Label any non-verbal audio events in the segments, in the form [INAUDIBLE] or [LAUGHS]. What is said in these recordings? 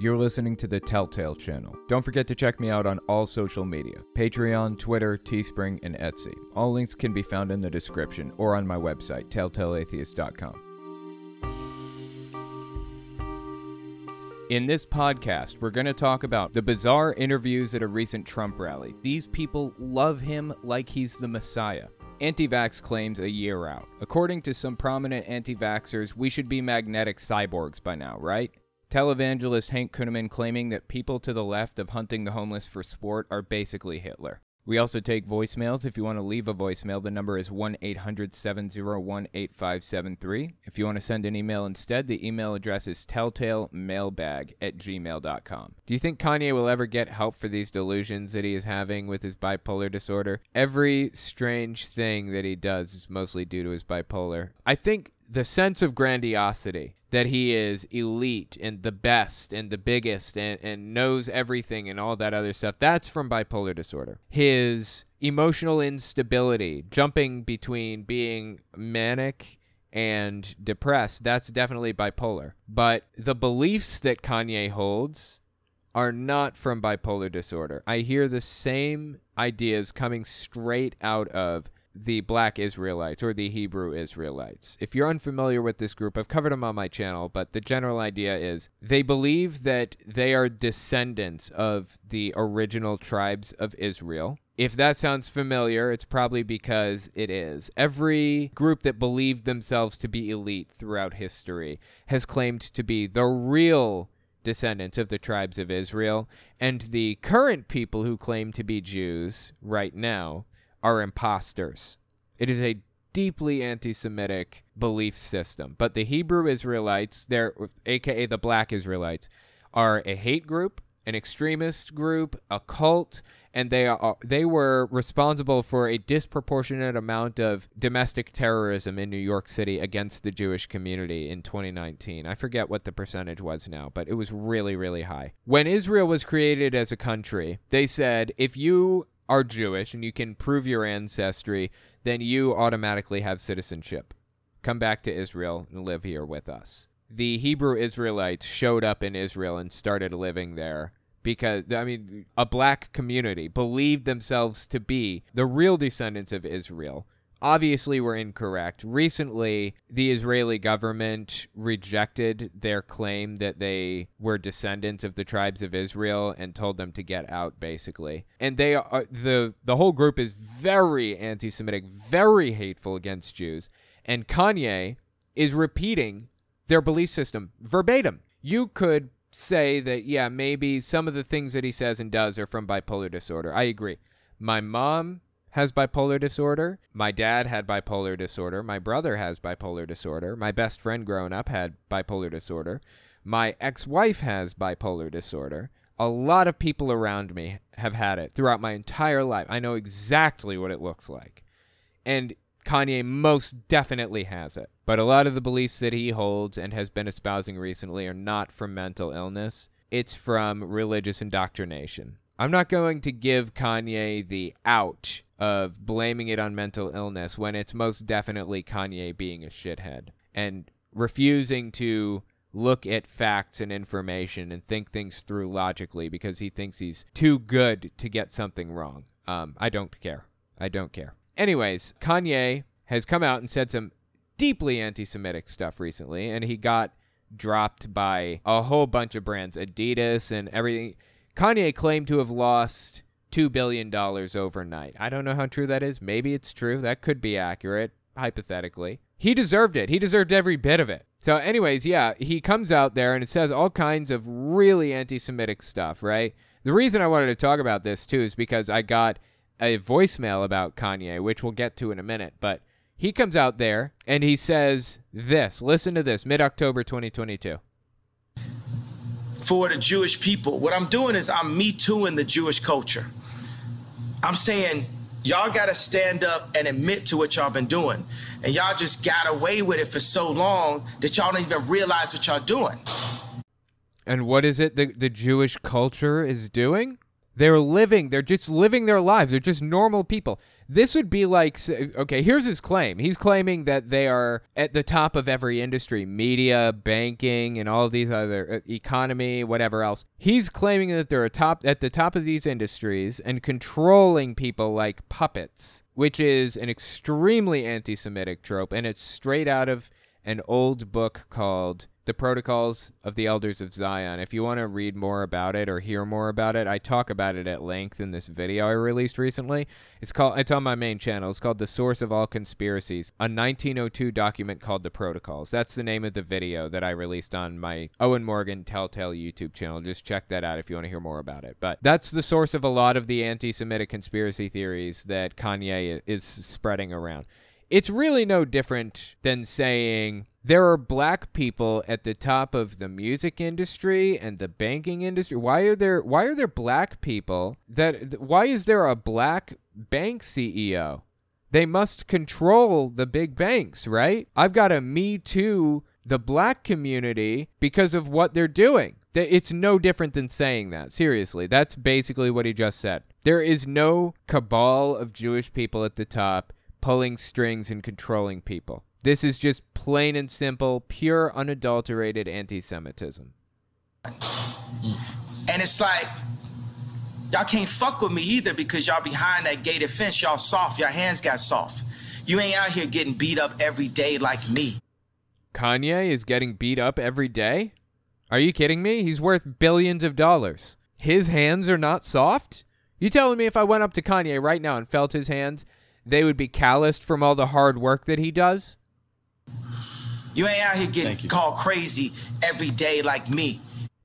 You're listening to the Telltale channel. Don't forget to check me out on all social media Patreon, Twitter, Teespring, and Etsy. All links can be found in the description or on my website, telltaleatheist.com. In this podcast, we're going to talk about the bizarre interviews at a recent Trump rally. These people love him like he's the Messiah. Anti vax claims a year out. According to some prominent anti vaxxers, we should be magnetic cyborgs by now, right? Televangelist Hank Kunneman claiming that people to the left of hunting the homeless for sport are basically Hitler. We also take voicemails. If you want to leave a voicemail, the number is 1 800 701 8573. If you want to send an email instead, the email address is telltalemailbag at gmail.com. Do you think Kanye will ever get help for these delusions that he is having with his bipolar disorder? Every strange thing that he does is mostly due to his bipolar. I think the sense of grandiosity that he is elite and the best and the biggest and, and knows everything and all that other stuff. That's from bipolar disorder. His emotional instability jumping between being manic and depressed that's definitely bipolar. But the beliefs that kanye holds are not from bipolar disorder. I hear the same ideas coming straight out of the black Israelites or the Hebrew Israelites. If you're unfamiliar with this group, I've covered them on my channel, but the general idea is they believe that they are descendants of the original tribes of Israel. If that sounds familiar, it's probably because it is. Every group that believed themselves to be elite throughout history has claimed to be the real descendants of the tribes of Israel, and the current people who claim to be Jews right now are imposters. It is a deeply anti-Semitic belief system. But the Hebrew Israelites, they're aka the Black Israelites, are a hate group, an extremist group, a cult, and they are they were responsible for a disproportionate amount of domestic terrorism in New York City against the Jewish community in 2019. I forget what the percentage was now, but it was really really high. When Israel was created as a country, they said if you are Jewish and you can prove your ancestry, then you automatically have citizenship. Come back to Israel and live here with us. The Hebrew Israelites showed up in Israel and started living there because, I mean, a black community believed themselves to be the real descendants of Israel obviously were incorrect. Recently, the Israeli government rejected their claim that they were descendants of the tribes of Israel and told them to get out basically. And they are uh, the the whole group is very anti-Semitic, very hateful against Jews. And Kanye is repeating their belief system verbatim. You could say that yeah, maybe some of the things that he says and does are from bipolar disorder. I agree. My mom has bipolar disorder. My dad had bipolar disorder. My brother has bipolar disorder. My best friend growing up had bipolar disorder. My ex wife has bipolar disorder. A lot of people around me have had it throughout my entire life. I know exactly what it looks like. And Kanye most definitely has it. But a lot of the beliefs that he holds and has been espousing recently are not from mental illness, it's from religious indoctrination. I'm not going to give Kanye the out of blaming it on mental illness when it's most definitely Kanye being a shithead and refusing to look at facts and information and think things through logically because he thinks he's too good to get something wrong. Um, I don't care. I don't care. Anyways, Kanye has come out and said some deeply anti Semitic stuff recently, and he got dropped by a whole bunch of brands, Adidas and everything. Kanye claimed to have lost $2 billion overnight. I don't know how true that is. Maybe it's true. That could be accurate, hypothetically. He deserved it. He deserved every bit of it. So, anyways, yeah, he comes out there and it says all kinds of really anti Semitic stuff, right? The reason I wanted to talk about this, too, is because I got a voicemail about Kanye, which we'll get to in a minute. But he comes out there and he says this. Listen to this, mid October 2022 for the Jewish people. What I'm doing is I'm me too in the Jewish culture. I'm saying y'all got to stand up and admit to what y'all been doing. And y'all just got away with it for so long that y'all don't even realize what y'all doing. And what is it that the Jewish culture is doing? They're living, they're just living their lives. They're just normal people. This would be like, okay, here's his claim. He's claiming that they are at the top of every industry media, banking, and all these other uh, economy, whatever else. He's claiming that they're top, at the top of these industries and controlling people like puppets, which is an extremely anti Semitic trope. And it's straight out of an old book called the Protocols of the Elders of Zion. If you want to read more about it or hear more about it, I talk about it at length in this video I released recently. It's called it's on my main channel. It's called The Source of All Conspiracies, a 1902 document called The Protocols. That's the name of the video that I released on my Owen Morgan Telltale YouTube channel. Just check that out if you want to hear more about it. But that's the source of a lot of the anti-Semitic conspiracy theories that Kanye is spreading around. It's really no different than saying there are black people at the top of the music industry and the banking industry. Why are there why are there black people that why is there a black bank CEO? They must control the big banks, right? I've got a me too the black community because of what they're doing. It's no different than saying that. Seriously, that's basically what he just said. There is no cabal of Jewish people at the top pulling strings and controlling people. This is just plain and simple, pure, unadulterated anti Semitism. And it's like, y'all can't fuck with me either because y'all behind that gated fence, y'all soft, your hands got soft. You ain't out here getting beat up every day like me. Kanye is getting beat up every day? Are you kidding me? He's worth billions of dollars. His hands are not soft? You telling me if I went up to Kanye right now and felt his hands, they would be calloused from all the hard work that he does? You ain't out here getting called crazy every day like me.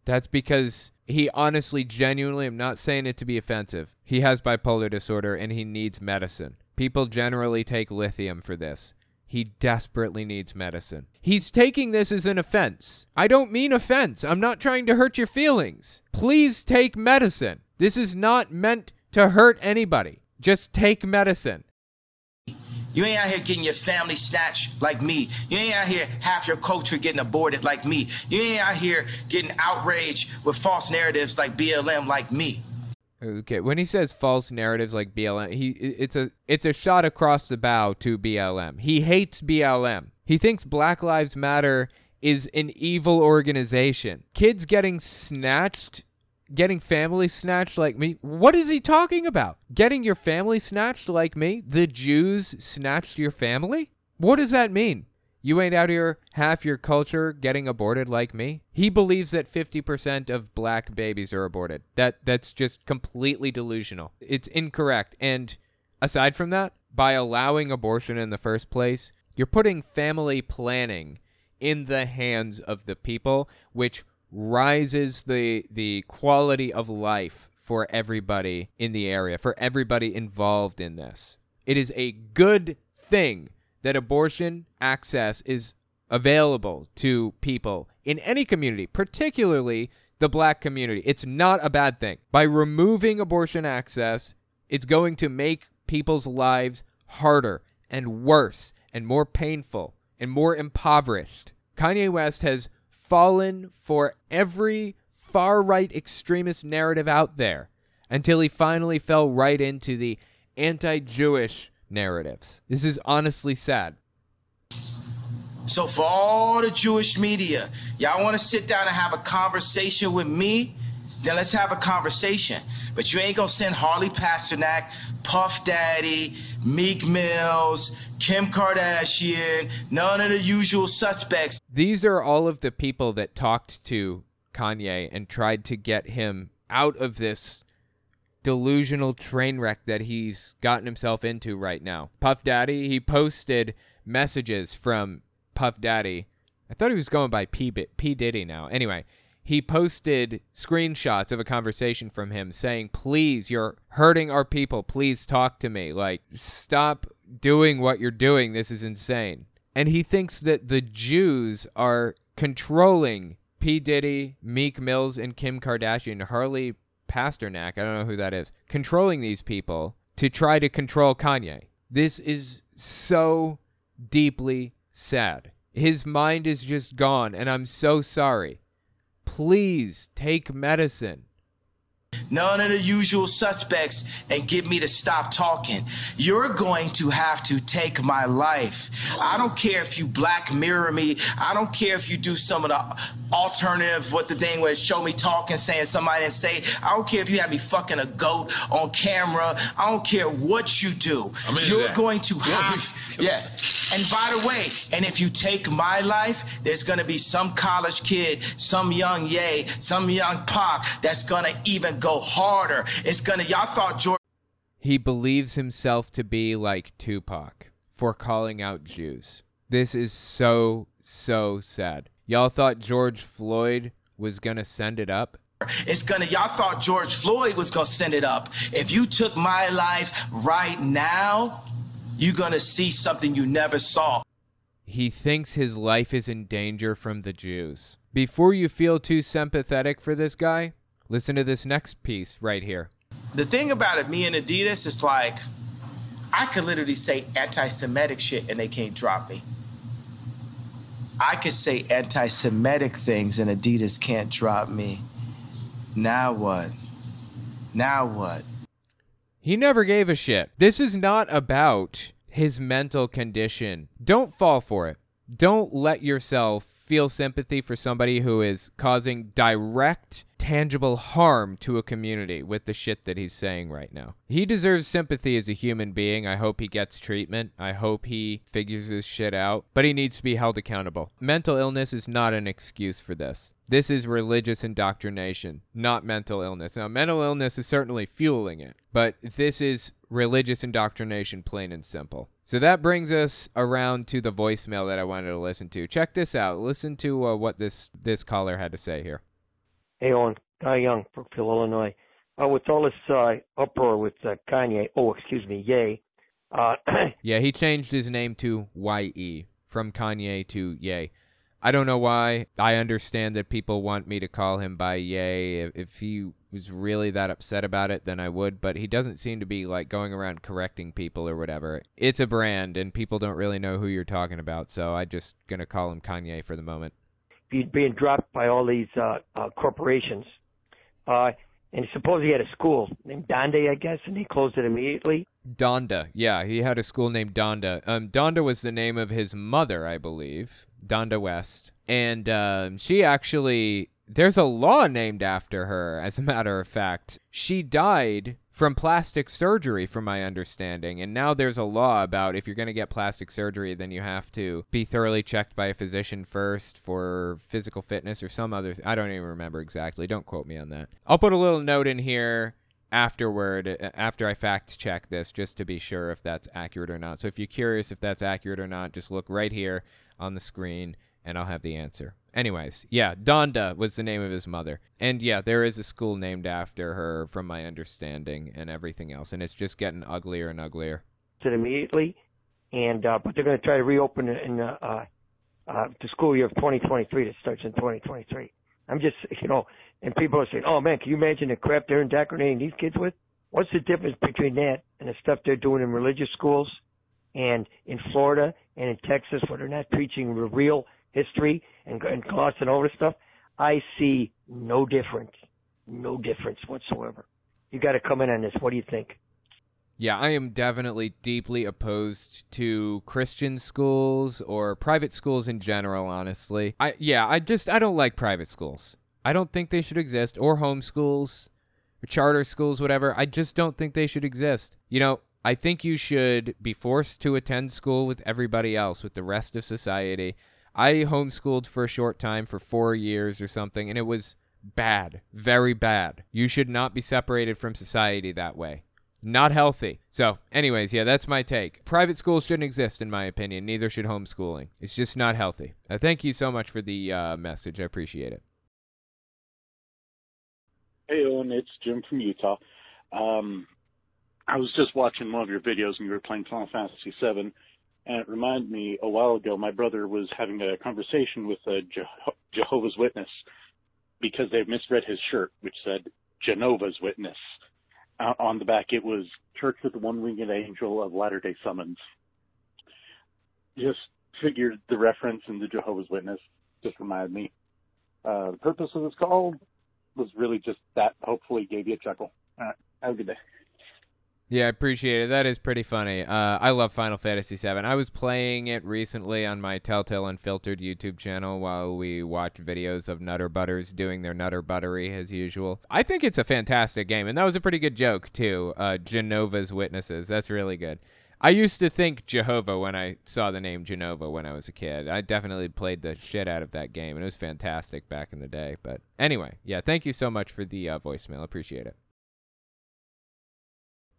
That's because he honestly, genuinely, I'm not saying it to be offensive. He has bipolar disorder and he needs medicine. People generally take lithium for this. He desperately needs medicine. He's taking this as an offense. I don't mean offense. I'm not trying to hurt your feelings. Please take medicine. This is not meant to hurt anybody. Just take medicine. You ain't out here getting your family snatched like me. You ain't out here half your culture getting aborted like me. You ain't out here getting outraged with false narratives like BLM like me. Okay, when he says false narratives like BLM, he it's a it's a shot across the bow to BLM. He hates BLM. He thinks Black Lives Matter is an evil organization. Kids getting snatched getting family snatched like me. What is he talking about? Getting your family snatched like me? The Jews snatched your family? What does that mean? You ain't out here half your culture getting aborted like me? He believes that 50% of black babies are aborted. That that's just completely delusional. It's incorrect. And aside from that, by allowing abortion in the first place, you're putting family planning in the hands of the people, which rises the the quality of life for everybody in the area, for everybody involved in this. It is a good thing that abortion access is available to people in any community, particularly the black community. It's not a bad thing. By removing abortion access, it's going to make people's lives harder and worse and more painful and more impoverished. Kanye West has fallen for every far right extremist narrative out there until he finally fell right into the anti Jewish narratives. This is honestly sad. So, for all the Jewish media, y'all want to sit down and have a conversation with me? Then let's have a conversation. But you ain't gonna send Harley Pasternak, Puff Daddy, Meek Mills, Kim Kardashian, none of the usual suspects. These are all of the people that talked to Kanye and tried to get him out of this delusional train wreck that he's gotten himself into right now. Puff Daddy, he posted messages from Puff Daddy. I thought he was going by P, P Diddy now. Anyway, he posted screenshots of a conversation from him saying, Please, you're hurting our people. Please talk to me. Like, stop doing what you're doing. This is insane. And he thinks that the Jews are controlling P. Diddy, Meek Mills, and Kim Kardashian, Harley Pasternak, I don't know who that is, controlling these people to try to control Kanye. This is so deeply sad. His mind is just gone, and I'm so sorry. Please take medicine. none of the usual suspects and get me to stop talking. You're going to have to take my life. I don't care if you black mirror me. I don't care if you do some of the alternative, what the thing was, show me talking, saying somebody didn't say. I don't care if you have me fucking a goat on camera. I don't care what you do. You're that. going to have, [LAUGHS] yeah. And by the way, and if you take my life, there's going to be some college kid, some young Ye, some young Pac that's going to even go harder. It's gonna. Y'all thought George. He believes himself to be like Tupac for calling out Jews. This is so so sad. Y'all thought George Floyd was gonna send it up. It's gonna, y'all thought George Floyd was gonna send it up. If you took my life right now, you're gonna see something you never saw. He thinks his life is in danger from the Jews. Before you feel too sympathetic for this guy, Listen to this next piece right here. The thing about it, me and Adidas, is like, I could literally say anti Semitic shit and they can't drop me. I could say anti Semitic things and Adidas can't drop me. Now what? Now what? He never gave a shit. This is not about his mental condition. Don't fall for it. Don't let yourself feel sympathy for somebody who is causing direct tangible harm to a community with the shit that he's saying right now. He deserves sympathy as a human being. I hope he gets treatment. I hope he figures his shit out, but he needs to be held accountable. Mental illness is not an excuse for this. This is religious indoctrination, not mental illness. Now, mental illness is certainly fueling it, but this is religious indoctrination, plain and simple. So that brings us around to the voicemail that I wanted to listen to. Check this out. Listen to uh, what this this caller had to say here. Owen. Guy Young, Brookfield, Illinois. Uh, with all this uh, uproar with uh, Kanye, oh, excuse me, Ye. Uh, [CLEARS THROAT] yeah, he changed his name to Ye from Kanye to Ye. I don't know why. I understand that people want me to call him by Ye. If, if he was really that upset about it, then I would. But he doesn't seem to be like going around correcting people or whatever. It's a brand, and people don't really know who you're talking about. So I'm just gonna call him Kanye for the moment being dropped by all these uh, uh, corporations. Uh, and suppose he had a school named Donda, I guess, and he closed it immediately. Donda, yeah, he had a school named Donda. Um, Donda was the name of his mother, I believe, Donda West, and um, she actually. There's a law named after her, as a matter of fact. She died from plastic surgery, from my understanding. And now there's a law about if you're going to get plastic surgery, then you have to be thoroughly checked by a physician first for physical fitness or some other. Th- I don't even remember exactly. Don't quote me on that. I'll put a little note in here afterward uh, after I fact check this just to be sure if that's accurate or not. So if you're curious if that's accurate or not, just look right here on the screen and I'll have the answer. Anyways, yeah, Donda was the name of his mother. And yeah, there is a school named after her, from my understanding, and everything else. And it's just getting uglier and uglier. It Immediately, and uh, but they're going to try to reopen it in uh, uh, uh, the school year of 2023 that starts in 2023. I'm just, you know, and people are saying, "Oh man, can you imagine the crap they're indoctrinating these kids with?" What's the difference between that and the stuff they're doing in religious schools and in Florida and in Texas, where they're not preaching real history and, and all this stuff, I see no difference, no difference whatsoever. You got to come in on this. What do you think? Yeah, I am definitely deeply opposed to Christian schools or private schools in general, honestly. I yeah, I just I don't like private schools. I don't think they should exist or homeschools or charter schools whatever. I just don't think they should exist. You know, I think you should be forced to attend school with everybody else with the rest of society. I homeschooled for a short time for four years or something, and it was bad, very bad. You should not be separated from society that way. Not healthy. So, anyways, yeah, that's my take. Private schools shouldn't exist, in my opinion. Neither should homeschooling. It's just not healthy. Uh, thank you so much for the uh, message. I appreciate it. Hey, Owen, it's Jim from Utah. Um, I was just watching one of your videos and you were playing Final Fantasy VII, and it reminded me a while ago, my brother was having a conversation with a Jeho- Jehovah's Witness because they misread his shirt, which said Jenova's Witness. Uh, on the back, it was Church of the One Winged Angel of Latter day Summons. Just figured the reference in the Jehovah's Witness just reminded me. Uh, the purpose of this call was really just that. Hopefully, gave you a chuckle. All right, have a good day. Yeah, I appreciate it. That is pretty funny. Uh, I love Final Fantasy VII. I was playing it recently on my Telltale Unfiltered YouTube channel while we watched videos of Nutter Butters doing their Nutter Buttery as usual. I think it's a fantastic game, and that was a pretty good joke too. Uh, Jenova's Witnesses. That's really good. I used to think Jehovah when I saw the name Jenova when I was a kid. I definitely played the shit out of that game, and it was fantastic back in the day. But anyway, yeah, thank you so much for the uh, voicemail. Appreciate it.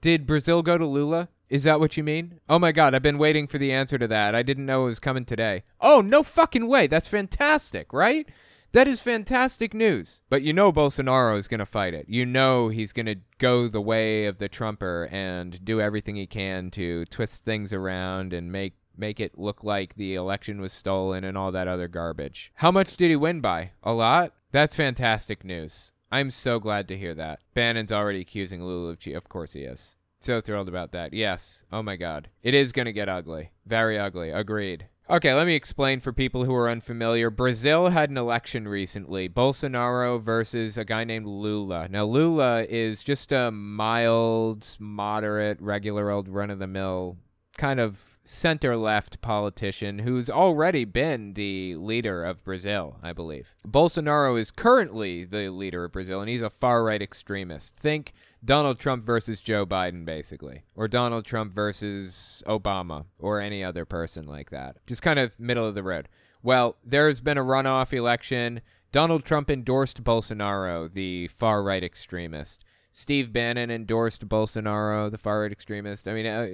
Did Brazil go to Lula? Is that what you mean? Oh my god, I've been waiting for the answer to that. I didn't know it was coming today. Oh, no fucking way. That's fantastic, right? That is fantastic news. But you know Bolsonaro is going to fight it. You know he's going to go the way of the Trumper and do everything he can to twist things around and make make it look like the election was stolen and all that other garbage. How much did he win by? A lot? That's fantastic news. I'm so glad to hear that. Bannon's already accusing Lula of cheating. Of course he is. So thrilled about that. Yes. Oh my god. It is going to get ugly. Very ugly. Agreed. Okay, let me explain for people who are unfamiliar. Brazil had an election recently Bolsonaro versus a guy named Lula. Now, Lula is just a mild, moderate, regular old run of the mill kind of center left politician who's already been the leader of Brazil, I believe. Bolsonaro is currently the leader of Brazil, and he's a far right extremist. Think Donald Trump versus Joe Biden, basically, or Donald Trump versus Obama, or any other person like that. Just kind of middle of the road. Well, there's been a runoff election. Donald Trump endorsed Bolsonaro, the far right extremist. Steve Bannon endorsed Bolsonaro, the far right extremist. I mean, uh,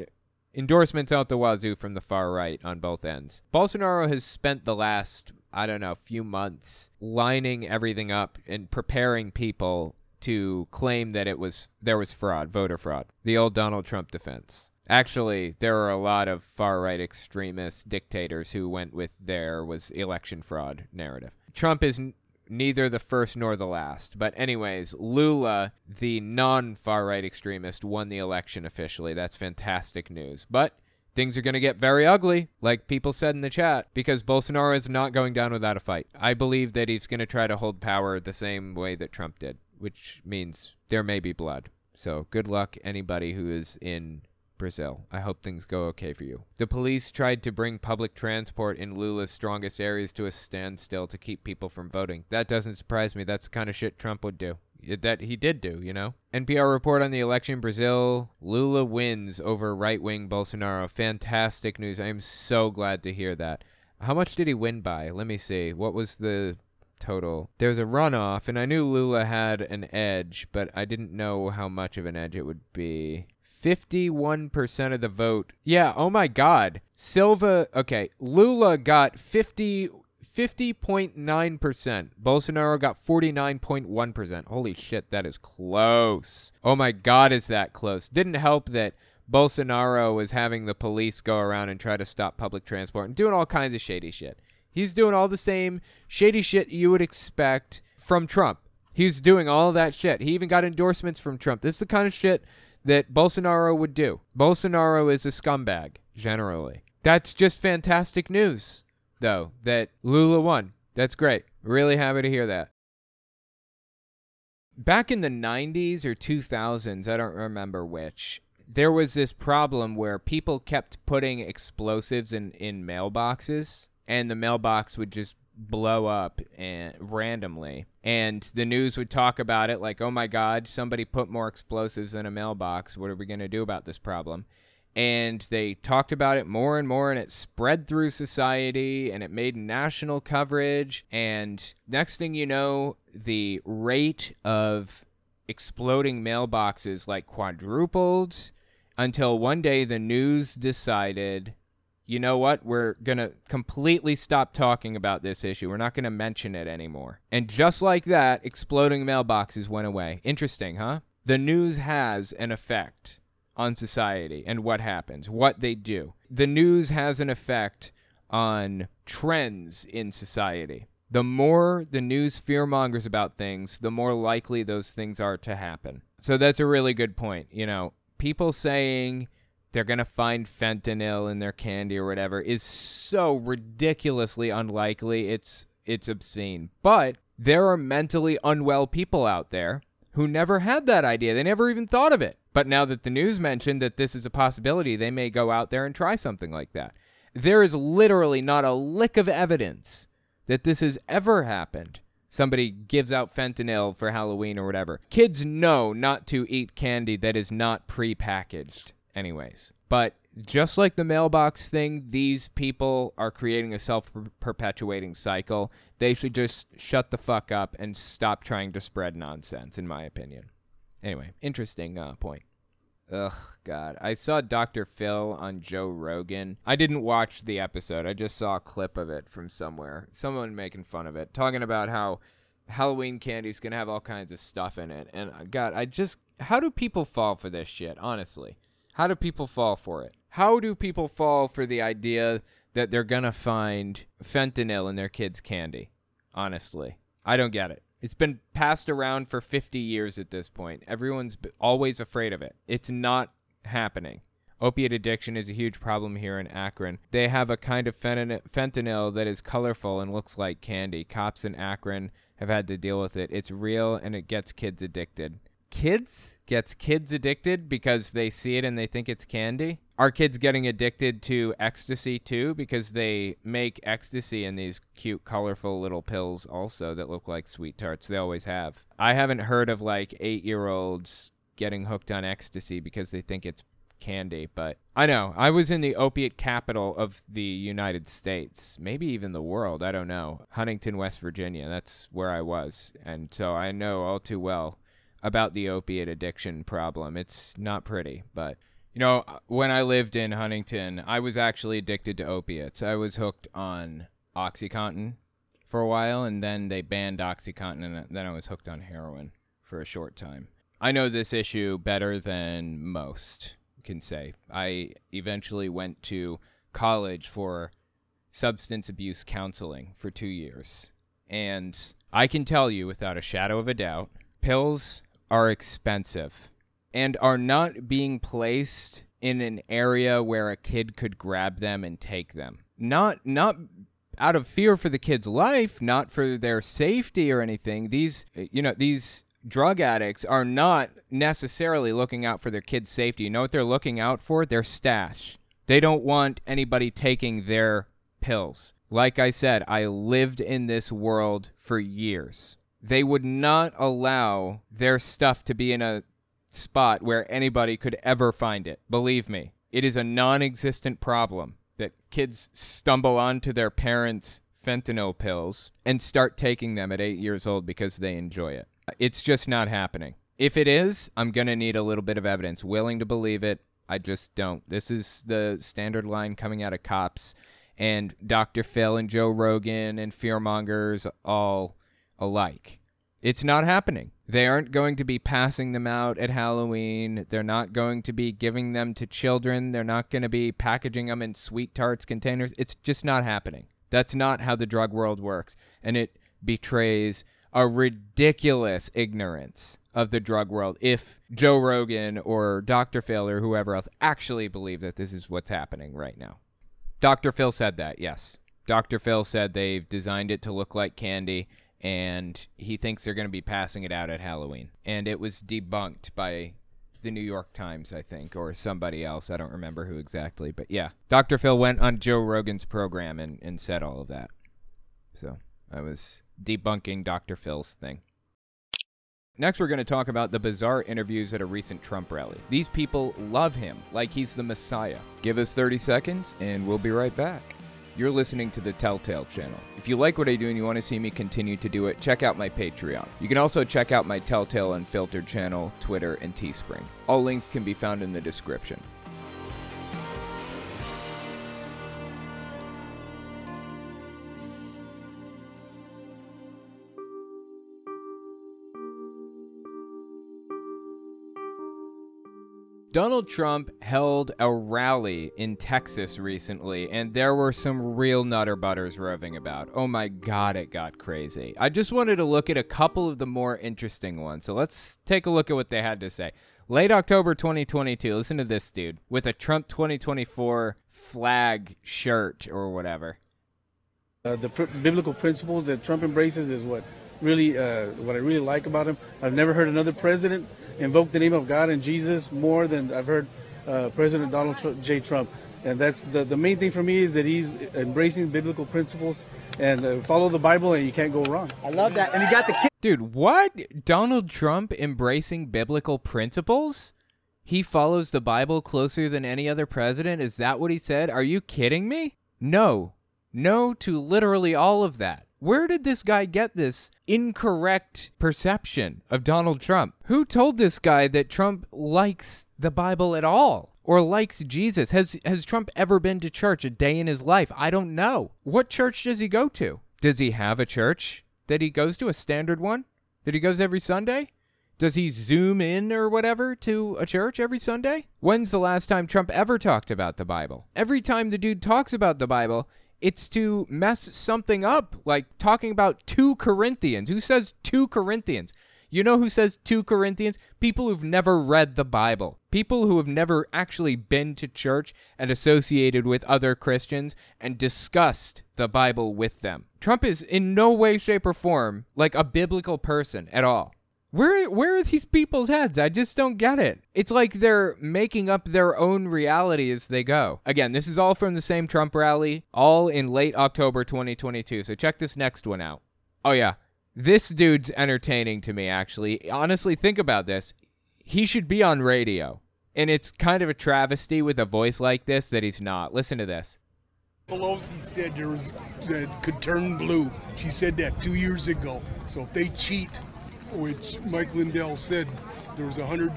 endorsements out the wazoo from the far right on both ends. Bolsonaro has spent the last, I don't know, few months lining everything up and preparing people to claim that it was there was fraud, voter fraud. The old Donald Trump defense. Actually, there are a lot of far right extremist dictators who went with there was election fraud narrative. Trump is neither the first nor the last. But, anyways, Lula, the non far right extremist, won the election officially. That's fantastic news. But things are going to get very ugly, like people said in the chat, because Bolsonaro is not going down without a fight. I believe that he's going to try to hold power the same way that Trump did which means there may be blood. So good luck, anybody who is in Brazil. I hope things go okay for you. The police tried to bring public transport in Lula's strongest areas to a standstill to keep people from voting. That doesn't surprise me. That's the kind of shit Trump would do. That he did do, you know? NPR report on the election Brazil. Lula wins over right wing Bolsonaro. Fantastic news. I am so glad to hear that. How much did he win by? Let me see. What was the total. There was a runoff, and I knew Lula had an edge, but I didn't know how much of an edge it would be. 51% of the vote. Yeah, oh my God. Silva, okay, Lula got 50. 50.9%. Bolsonaro got 49.1%. Holy shit, that is close. Oh my god, is that close. Didn't help that Bolsonaro was having the police go around and try to stop public transport and doing all kinds of shady shit. He's doing all the same shady shit you would expect from Trump. He's doing all that shit. He even got endorsements from Trump. This is the kind of shit that Bolsonaro would do. Bolsonaro is a scumbag, generally. That's just fantastic news, though, that Lula won. That's great. Really happy to hear that. Back in the 90s or 2000s, I don't remember which, there was this problem where people kept putting explosives in, in mailboxes and the mailbox would just blow up and randomly. And the news would talk about it like oh my god somebody put more explosives in a mailbox. What are we going to do about this problem? And they talked about it more and more and it spread through society and it made national coverage. And next thing you know the rate of exploding mailboxes like quadrupled until one day the news decided you know what? We're going to completely stop talking about this issue. We're not going to mention it anymore. And just like that, exploding mailboxes went away. Interesting, huh? The news has an effect on society and what happens, what they do. The news has an effect on trends in society. The more the news fearmongers about things, the more likely those things are to happen. So that's a really good point. You know, people saying they're going to find fentanyl in their candy or whatever is so ridiculously unlikely. It's it's obscene. But There are mentally unwell people out there who never had that idea. They never even thought of it. But now that the news mentioned that this is a possibility, they may go out there and try something like that. There is literally not a lick of evidence that this has ever happened. Somebody gives out fentanyl for Halloween or whatever. Kids know not to eat candy that is not prepackaged, anyways. But just like the mailbox thing, these people are creating a self perpetuating cycle. They should just shut the fuck up and stop trying to spread nonsense, in my opinion. Anyway, interesting uh, point. Ugh, God. I saw Dr. Phil on Joe Rogan. I didn't watch the episode, I just saw a clip of it from somewhere. Someone making fun of it, talking about how Halloween candy's going to have all kinds of stuff in it. And uh, God, I just. How do people fall for this shit, honestly? How do people fall for it? How do people fall for the idea that they're going to find fentanyl in their kids' candy? Honestly, I don't get it. It's been passed around for 50 years at this point. Everyone's always afraid of it. It's not happening. Opiate addiction is a huge problem here in Akron. They have a kind of fentanyl that is colorful and looks like candy. Cops in Akron have had to deal with it. It's real and it gets kids addicted. Kids gets kids addicted because they see it and they think it's candy. Are kids getting addicted to ecstasy too because they make ecstasy in these cute colorful little pills also that look like sweet tarts. They always have. I haven't heard of like 8-year-olds getting hooked on ecstasy because they think it's candy, but I know. I was in the opiate capital of the United States, maybe even the world. I don't know. Huntington, West Virginia. That's where I was. And so I know all too well about the opiate addiction problem. It's not pretty, but you know, when I lived in Huntington, I was actually addicted to opiates. I was hooked on OxyContin for a while, and then they banned OxyContin, and then I was hooked on heroin for a short time. I know this issue better than most can say. I eventually went to college for substance abuse counseling for two years. And I can tell you without a shadow of a doubt, pills are expensive and are not being placed in an area where a kid could grab them and take them. Not not out of fear for the kid's life, not for their safety or anything. These you know, these drug addicts are not necessarily looking out for their kids' safety. You know what they're looking out for? Their stash. They don't want anybody taking their pills. Like I said, I lived in this world for years. They would not allow their stuff to be in a spot where anybody could ever find it. Believe me, it is a non existent problem that kids stumble onto their parents' fentanyl pills and start taking them at eight years old because they enjoy it. It's just not happening. If it is, I'm going to need a little bit of evidence. Willing to believe it, I just don't. This is the standard line coming out of cops and Dr. Phil and Joe Rogan and fearmongers all alike. It's not happening. They aren't going to be passing them out at Halloween. They're not going to be giving them to children. They're not going to be packaging them in sweet tarts containers. It's just not happening. That's not how the drug world works. And it betrays a ridiculous ignorance of the drug world if Joe Rogan or Dr. Phil or whoever else actually believe that this is what's happening right now. Dr. Phil said that, yes. Dr. Phil said they've designed it to look like candy and he thinks they're going to be passing it out at Halloween. And it was debunked by the New York Times, I think, or somebody else. I don't remember who exactly. But yeah, Dr. Phil went on Joe Rogan's program and, and said all of that. So I was debunking Dr. Phil's thing. Next, we're going to talk about the bizarre interviews at a recent Trump rally. These people love him like he's the Messiah. Give us 30 seconds, and we'll be right back. You're listening to the Telltale channel. If you like what I do and you want to see me continue to do it, check out my Patreon. You can also check out my Telltale Unfiltered channel, Twitter, and Teespring. All links can be found in the description. Donald Trump held a rally in Texas recently, and there were some real nutter butters roving about. Oh my god, it got crazy. I just wanted to look at a couple of the more interesting ones. So let's take a look at what they had to say. Late October 2022, listen to this dude with a Trump 2024 flag shirt or whatever. Uh, the pr- biblical principles that Trump embraces is what really uh, what I really like about him. I've never heard another president invoke the name of God and Jesus more than I've heard uh, President Donald Tr- J. Trump. And that's the, the main thing for me is that he's embracing biblical principles and uh, follow the Bible, and you can't go wrong. I love that. And he got the kid. Dude, what? Donald Trump embracing biblical principles? He follows the Bible closer than any other president? Is that what he said? Are you kidding me? No. No to literally all of that. Where did this guy get this incorrect perception of Donald Trump? Who told this guy that Trump likes the Bible at all? Or likes Jesus? Has has Trump ever been to church a day in his life? I don't know. What church does he go to? Does he have a church that he goes to, a standard one? That he goes every Sunday? Does he zoom in or whatever to a church every Sunday? When's the last time Trump ever talked about the Bible? Every time the dude talks about the Bible, it's to mess something up, like talking about 2 Corinthians. Who says 2 Corinthians? You know who says 2 Corinthians? People who've never read the Bible. People who have never actually been to church and associated with other Christians and discussed the Bible with them. Trump is in no way, shape, or form like a biblical person at all. Where where are these people's heads? I just don't get it. It's like they're making up their own reality as they go. Again, this is all from the same Trump rally, all in late October 2022. So check this next one out. Oh yeah. This dude's entertaining to me actually. Honestly, think about this. He should be on radio. And it's kind of a travesty with a voice like this that he's not. Listen to this. Pelosi said there was that could turn blue. She said that two years ago. So if they cheat, which Mike Lindell said there was a hundred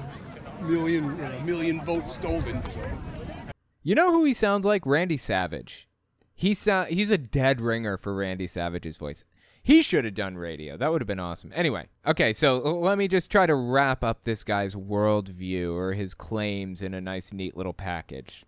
million or a million votes stolen. So You know who he sounds like? Randy Savage. He sound he's a dead ringer for Randy Savage's voice. He should have done radio. That would have been awesome. Anyway, okay, so let me just try to wrap up this guy's worldview or his claims in a nice, neat little package.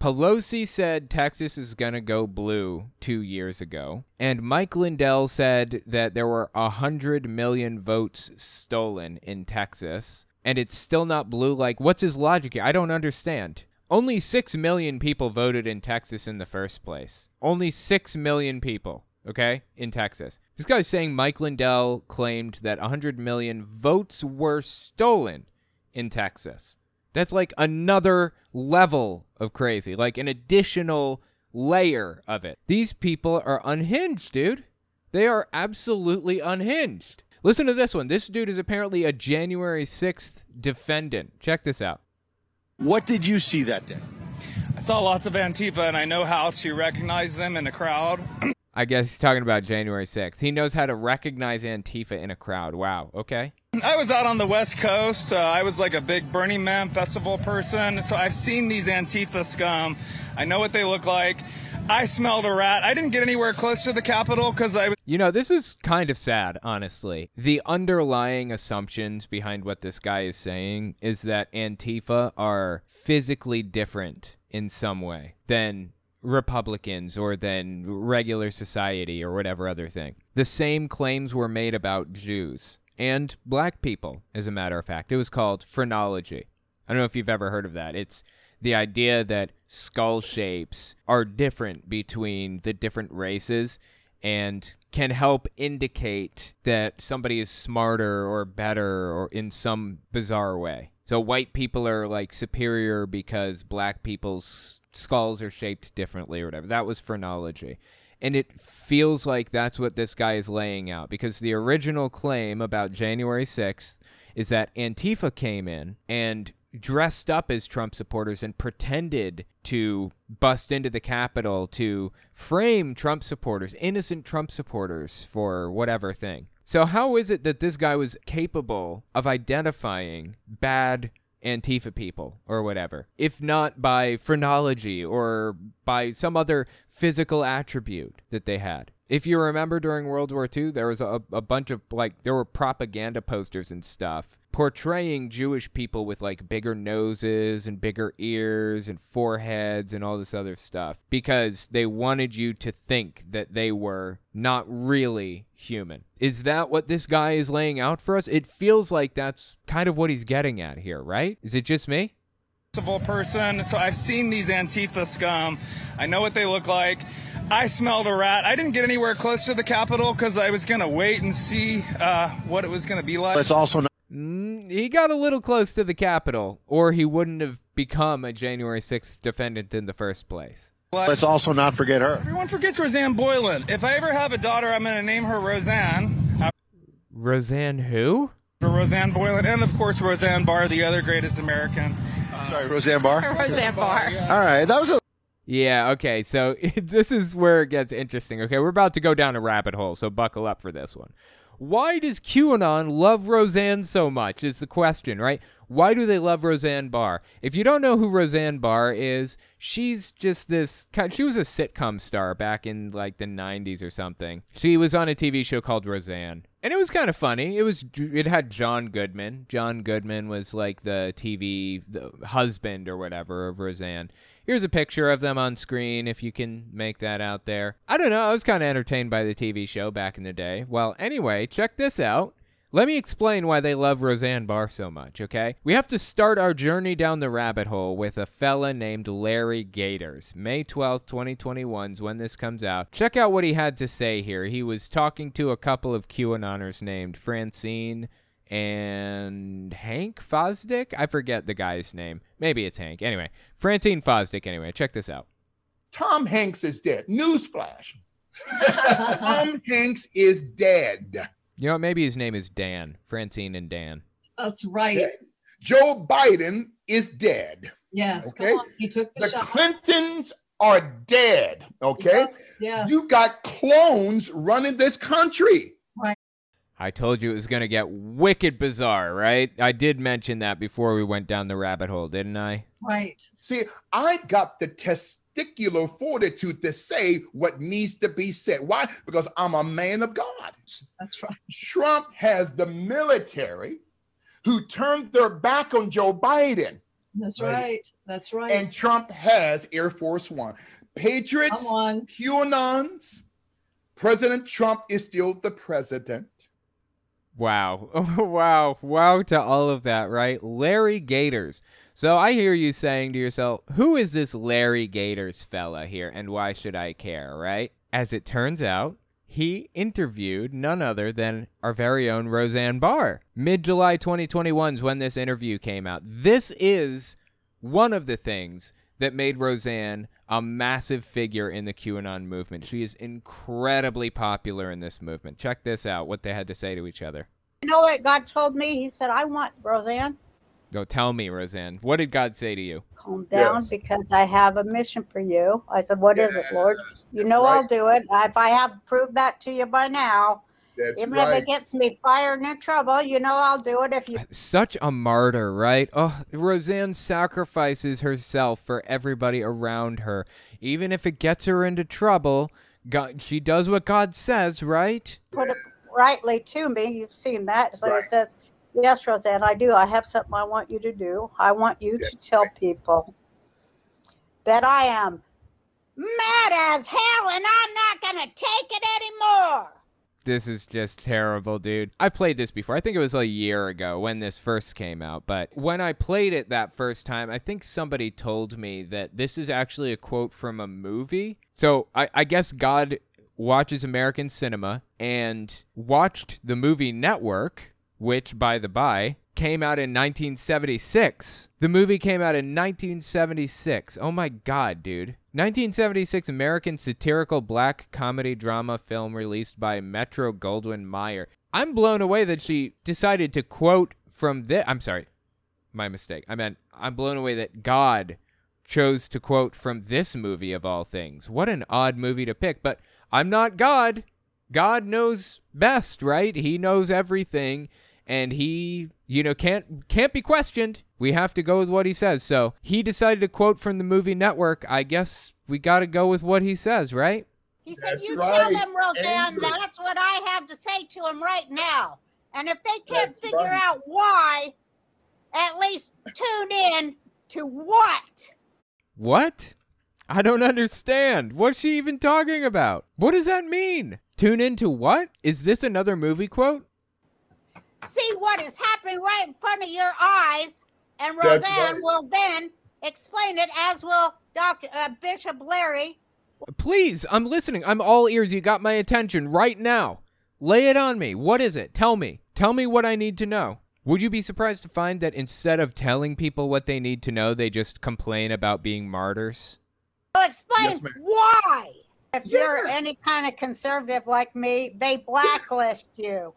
Pelosi said Texas is going to go blue two years ago, and Mike Lindell said that there were a 100 million votes stolen in Texas, and it's still not blue. Like, what's his logic? I don't understand. Only 6 million people voted in Texas in the first place. Only 6 million people, okay, in Texas. This guy's saying Mike Lindell claimed that 100 million votes were stolen in Texas. That's like another level of crazy, like an additional layer of it. These people are unhinged, dude. They are absolutely unhinged. Listen to this one. This dude is apparently a January 6th defendant. Check this out. What did you see that day? I saw lots of Antifa and I know how to recognize them in a crowd. [CLEARS THROAT] I guess he's talking about January 6th. He knows how to recognize Antifa in a crowd. Wow. Okay. I was out on the West Coast. Uh, I was like a big Burning Man festival person. So I've seen these Antifa scum. I know what they look like. I smelled a rat. I didn't get anywhere close to the Capitol because I was. You know, this is kind of sad, honestly. The underlying assumptions behind what this guy is saying is that Antifa are physically different in some way than Republicans or than regular society or whatever other thing. The same claims were made about Jews and black people, as a matter of fact. It was called phrenology. I don't know if you've ever heard of that. It's the idea that skull shapes are different between the different races and can help indicate that somebody is smarter or better or in some bizarre way. So white people are like superior because black people's skulls are shaped differently or whatever. That was phrenology. And it feels like that's what this guy is laying out because the original claim about January 6th is that Antifa came in and dressed up as Trump supporters and pretended to bust into the Capitol to frame Trump supporters, innocent Trump supporters, for whatever thing. So, how is it that this guy was capable of identifying bad Antifa people or whatever, if not by phrenology or by some other physical attribute that they had? If you remember during World War II, there was a, a bunch of like, there were propaganda posters and stuff portraying Jewish people with like bigger noses and bigger ears and foreheads and all this other stuff because they wanted you to think that they were not really human. Is that what this guy is laying out for us? It feels like that's kind of what he's getting at here, right? Is it just me? person, so I've seen these Antifa scum. I know what they look like. I smelled a rat. I didn't get anywhere close to the Capitol because I was going to wait and see uh, what it was going to be like. Let's also not he got a little close to the Capitol, or he wouldn't have become a January 6th defendant in the first place. let's also not forget her. Everyone forgets Rosanne Boyland. If I ever have a daughter, I'm going to name her Roseanne. Roseanne who? For Rosanne Boyland, and of course Roseanne Barr, the other greatest American. Uh, Sorry, Roseanne Barr. [LAUGHS] Roseanne Barr. All right, that was a Yeah, okay, so [LAUGHS] this is where it gets interesting. Okay, we're about to go down a rabbit hole, so buckle up for this one. Why does QAnon love Roseanne so much? Is the question, right? Why do they love Roseanne Barr? If you don't know who Roseanne Barr is, she's just this she was a sitcom star back in like the 90s or something. She was on a TV show called Roseanne. And it was kind of funny. It was it had John Goodman. John Goodman was like the TV the husband or whatever of Roseanne. Here's a picture of them on screen if you can make that out there. I don't know, I was kind of entertained by the TV show back in the day. Well, anyway, check this out. Let me explain why they love Roseanne Barr so much, okay? We have to start our journey down the rabbit hole with a fella named Larry Gaiters. May 12th, 2021 is when this comes out. Check out what he had to say here. He was talking to a couple of QAnoners named Francine and Hank Fosdick? I forget the guy's name. Maybe it's Hank. Anyway, Francine Fosdick, anyway. Check this out. Tom Hanks is dead. Newsflash. [LAUGHS] Tom Hanks is dead. You know? Maybe his name is Dan. Francine and Dan. That's right. Dead. Joe Biden is dead. Yes. Okay. Come on. He took the, The shot. Clintons are dead. Okay. Yes. You got clones running this country. Right. I told you it was going to get wicked bizarre, right? I did mention that before we went down the rabbit hole, didn't I? Right. See, I got the testicular fortitude to say what needs to be said. Why? Because I'm a man of God. That's right. Trump has the military who turned their back on Joe Biden, That's right. That's right. and Trump has Air Force One. Patriots, Come on. QAnons, President Trump is still the president. Wow. [LAUGHS] wow. Wow to all of that, right? Larry Gaiters. So I hear you saying to yourself, who is this Larry Gaiters fella here and why should I care, right? As it turns out, he interviewed none other than our very own Roseanne Barr. Mid July 2021 is when this interview came out. This is one of the things that made Roseanne a massive figure in the QAnon movement. She is incredibly popular in this movement. Check this out what they had to say to each other. You know what God told me? He said, I want Roseanne, Go tell me, Roseanne. What did God say to you? calm down Yes. because I have a mission for you. I said, What is it, Lord? You know I'll do it. If I have proved that to you by now, That's even right. if it gets me fired and in trouble, you know I'll do it if you uh, Such a martyr, right? Oh, Roseanne sacrifices herself for everybody around her. Even if it gets her into trouble, God, she does what God says, right? put it rightly to me. You've seen that. So Right. it says, Yes, Roseanne, I do. I have something I want you to do. I want you to tell people that I am mad as hell and I'm not going to take it anymore. This is just terrible, dude. I've played this before. I think it was a year ago when this first came out. But when I played it that first time, I think somebody told me that this is actually a quote from a movie. So I, I guess God watches American cinema and watched the movie Network, which, by the by, came out in 1976. The movie came out in 1976. Oh my god, dude. 1976 American satirical black comedy drama film released by Metro Goldwyn Mayer. I'm blown away that she decided to quote from this. I'm sorry. My mistake. I meant I'm blown away that God chose to quote from this movie of all things. What an odd movie to pick, but I'm not God. God knows best, right? He knows everything and he, you know, can't can't be questioned. We have to go with what he says. So, he decided to quote from the movie Network. I guess we got to go with what he says, right? He said, That's You right. tell them, Roseanne, Angry. that's what I have to say to them right now. And if they can't That's figure right. out why, at least tune in to what? What? I don't understand. What's she even talking about? What does that mean? Tune in to what? Is this another movie quote? See what is happening right in front of your eyes, and Roseanne right. will then explain it, as will Dr. Uh, Bishop Larry. Please, I'm listening. I'm all ears. You got my attention right now. Lay it on me. What is it? Tell me. Tell me what I need to know. Would you be surprised to find that instead of telling people what they need to know, they just complain about being martyrs? Well, explain Yes, why. If you're any kind of conservative like me, they blacklist you.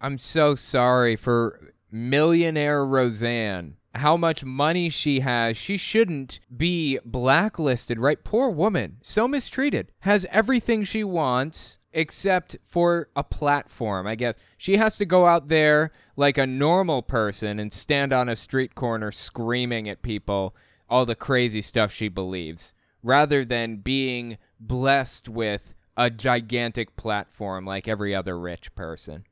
I'm so sorry for millionaire Roseanne. How much money she has. She shouldn't be blacklisted, right? Poor woman. So mistreated. Has everything she wants except for a platform, I guess. She has to go out there like a normal person and stand on a street corner screaming at people all the crazy stuff she believes, rather than being blessed with a gigantic platform like every other rich person.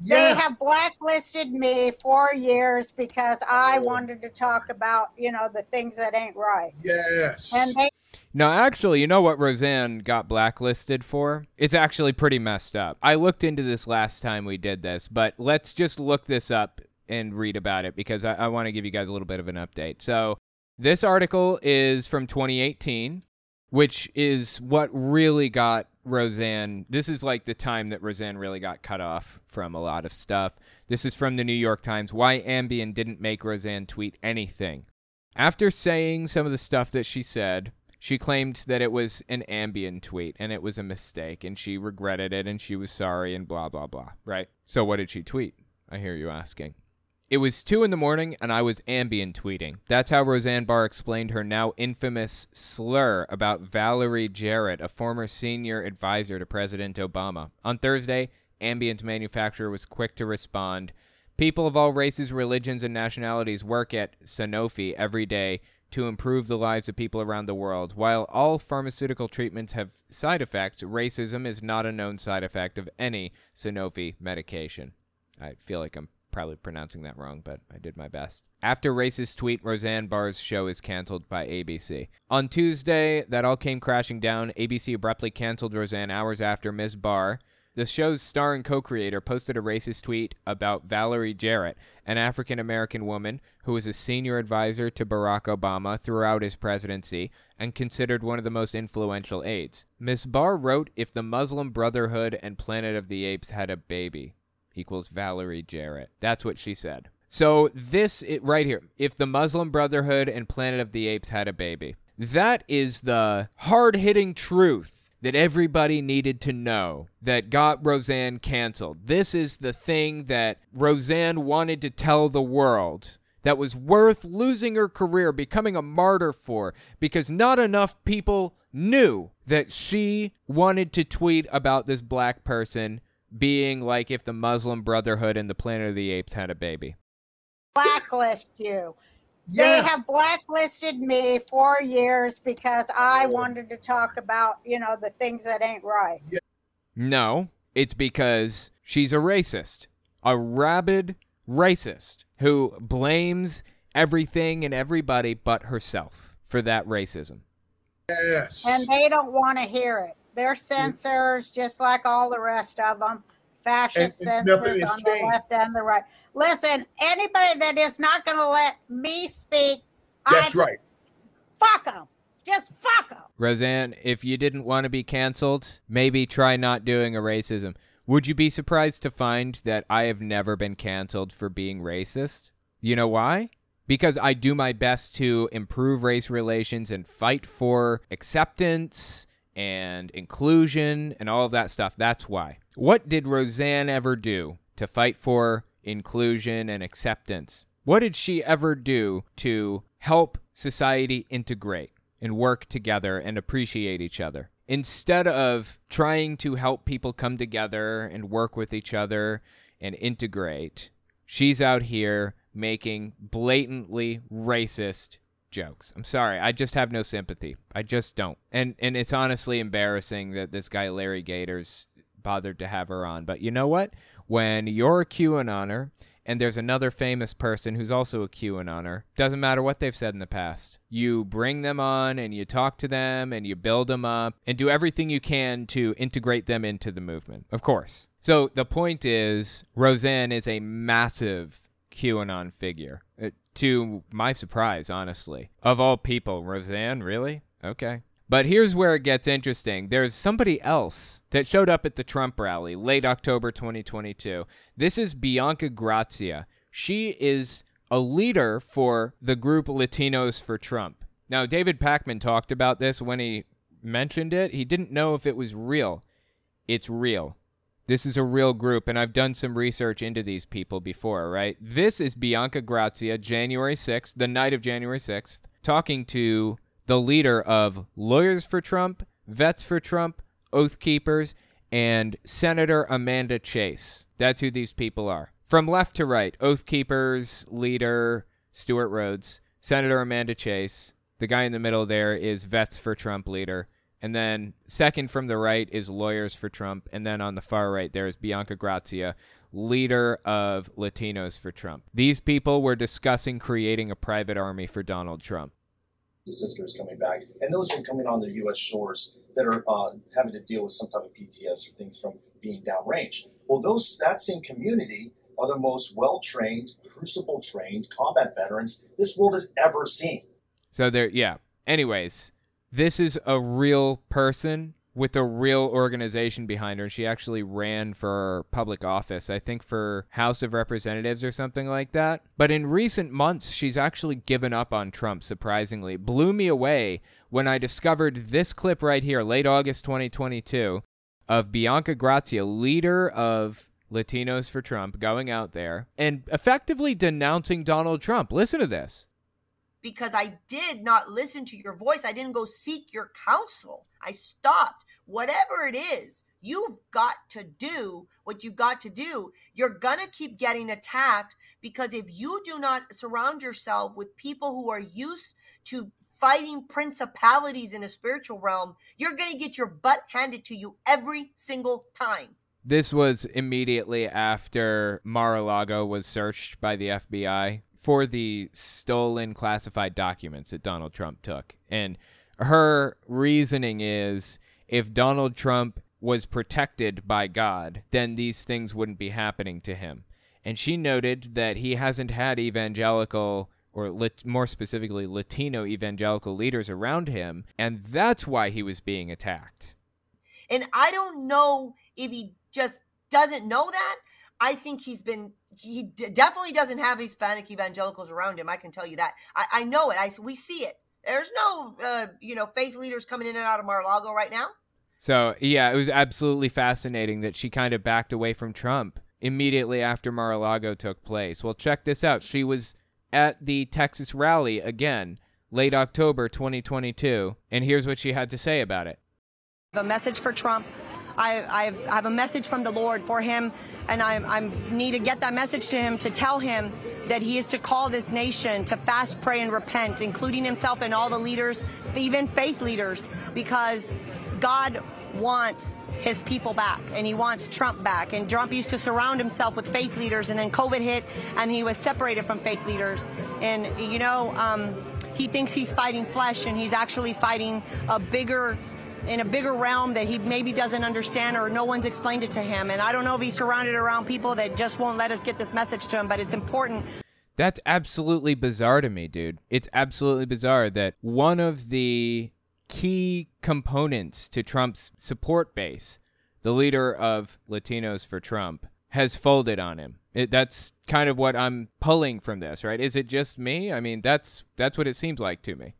They have blacklisted me for years because I oh. wanted to talk about, you know, the things that ain't right. Yes. And they No, actually, you know what Roseanne got blacklisted for? It's actually pretty messed up. I looked into this last time we did this, but let's just look this up and read about it because I, I want to give you guys a little bit of an update. So, this article is from 2018, which is what really got Roseanne. This is like the time that Roseanne really got cut off from a lot of stuff. This is from the New York Times. Why Ambien didn't make Roseanne tweet anything. After saying some of the stuff that she said, she claimed that it was an Ambien tweet and it was a mistake and she regretted it and she was sorry and blah, blah, blah. Right? So, what did she tweet? I hear you asking. It was 2 in the morning and I was Ambien tweeting. That's how Roseanne Barr explained her now infamous slur about Valerie Jarrett, a former senior advisor to President Obama. On Thursday, Ambien's manufacturer was quick to respond. People of all races, religions, and nationalities work at Sanofi every day to improve the lives of people around the world. While all pharmaceutical treatments have side effects, racism is not a known side effect of any Sanofi medication. I feel like I'm probably pronouncing that wrong, but I did my best. After racist tweet, Roseanne Barr's show is canceled by ABC. On Tuesday, that all came crashing down. ABC abruptly canceled Roseanne hours after Ms. Barr, the show's star and co creator, posted a racist tweet about Valerie Jarrett, an African American woman who was a senior advisor to Barack Obama throughout his presidency and considered one of the most influential aides. Ms. Barr wrote If the Muslim Brotherhood and Planet of the Apes had a baby, equals Valerie Jarrett. That's what she said. So this it, right here, if the Muslim Brotherhood and Planet of the Apes had a baby, that is the hard-hitting truth that everybody needed to know that got Roseanne canceled. This is the thing that Roseanne wanted to tell the world that was worth losing her career, becoming a martyr for, because not enough people knew that she wanted to tweet about this black person being like if the Muslim Brotherhood and the Planet of the Apes had a baby. blacklist you. Yes. They have blacklisted me for years because I oh. wanted to talk about, you know, the things that ain't right. No, it's because she's a racist, a rabid racist who blames everything and everybody but herself for that racism. Yes. And they don't want to hear it. They're censors just like all the rest of them. Fascist And- and censors has on the left and the right. Listen, anybody that is not going to let me speak, That's I right. fuck them. Just fuck them. Roseanne, if you didn't want to be canceled, maybe try not doing a racism. Would you be surprised to find that I have never been canceled for being racist? You know why? Because I do my best to improve race relations and fight for acceptance and inclusion and all of that stuff. That's why. What did Roseanne ever do to fight for inclusion and acceptance? What did she ever do to help society integrate and work together and appreciate each other? Instead of trying to help people come together and work with each other and integrate, she's out here making blatantly racist jokes. I'm sorry, I just have no sympathy. I just don't. And and it's honestly embarrassing that this guy Larry Gaiters bothered to have her on. But you know what? When you're a QAnoner and there's another famous person who's also a QAnoner, doesn't matter what they've said in the past. You bring them on and you talk to them and you build them up and do everything you can to integrate them into the movement. Of course. So the point is Roseanne is a massive QAnon figure. Uh, to my surprise, honestly. Of all people, Roseanne, really? Okay. But here's where it gets interesting. There's somebody else that showed up at the Trump rally late October 2022. This is Bianca Gracia. She is a leader for the group Latinos for Trump. Now, David Pakman talked about this when he mentioned it. He didn't know if it was real. It's real. This is a real group, and I've done some research into these people before, right? This is Bianca Gracia, January 6th, the night of January 6th, talking to the leader of Lawyers for Trump, Vets for Trump, Oath Keepers, and Senator Amanda Chase. That's who these people are. From left to right, Oath Keepers leader Stewart Rhodes, Senator Amanda Chase. The guy in the middle there is Vets for Trump leader. And then second from the right is Lawyers for Trump. And then on the far right, there is Bianca Gracia, leader of Latinos for Trump. These people were discussing creating a private army for Donald Trump. The sisters coming back, and those who coming on the U.S. shores that are uh, having to deal with some type of PTS or things from being downrange. Well, those that same community are the most well trained, crucible trained combat veterans this world has ever seen. So there, yeah. Anyways, this is a real person with a real organization behind her. And she actually ran for public office, I think for House of Representatives or something like that. But in recent months, she's actually given up on Trump, surprisingly. Blew me away when I discovered this clip right here, late August 2022, of Bianca Gracia, leader of Latinos for Trump, going out there and effectively denouncing Donald Trump. Listen to this because I did not listen to your voice. I didn't go seek your counsel. I stopped. Whatever it is, you've got to do what you've got to do. You're going to keep getting attacked because if you do not surround yourself with people who are used to fighting principalities in a spiritual realm, you're going to get your butt handed to you every single time. This was immediately after Mar a Lago was searched by the FBI for the stolen classified documents that Donald Trump took. And her reasoning is if Donald Trump was protected by God, then these things wouldn't be happening to him. And she noted that he hasn't had evangelical or lit- more specifically Latino evangelical leaders around him, and that's why he was being attacked. And I don't know if he just doesn't know that. I think he's been he d- definitely doesn't have Hispanic evangelicals around him. I can tell you that. I, I know it. I we see it. There's no uh, you know faith leaders coming in and out of Mar-a-Lago right now. So yeah, it was absolutely fascinating that she kind of backed away from Trump immediately after Mar-a-Lago took place. Well, check this out. She was at the Texas rally again, late October 2022, and here's what she had to say about it. A message for Trump. I, I've, a message from the Lord for him and I, I need to get that message to him to tell him that he is to call this nation to fast, pray, and repent, including himself and all the leaders, even faith leaders, because God wants his people back and he wants Trump back. And Trump used to surround himself with faith leaders, and then COVID hit and he was separated from faith leaders. And, you know, um, he thinks he's fighting flesh and he's actually fighting a bigger in a bigger realm that he maybe doesn't understand or no one's explained it to him. And I don't know if he's surrounded around people that just won't let us get this message to him, but it's important. That's absolutely bizarre to me, dude. It's absolutely bizarre that one of the key components to Trump's support base, the leader of Latinos for Trump, has folded on him. It, that's kind of what I'm pulling from this, right? Is it just me? I mean, that's that's what it seems like to me.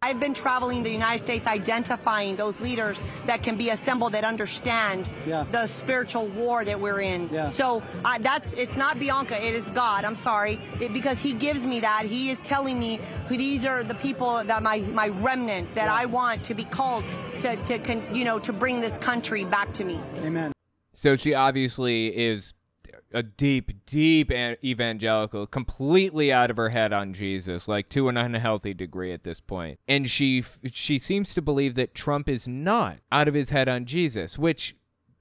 I've been traveling the United States identifying those leaders that can be assembled that understand yeah. the spiritual war that we're in. Yeah. So uh, that's it's not Bianca, it is God. I'm sorry it, because He gives me that. He is telling me who these are the people that my my remnant that yeah. I want to be called to to you know to bring this country back to me. Amen. So she obviously is a deep, deep evangelical, completely out of her head on Jesus, like to an unhealthy degree at this point. And she she seems to believe that Trump is not out of his head on Jesus, which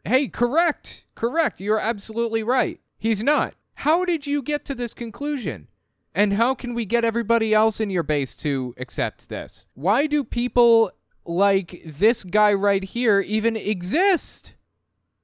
hey, correct. Correct. You're absolutely right. He's not. How did you get to this conclusion? And how can we get everybody else in your base to accept this? Why do people like this guy right here even exist?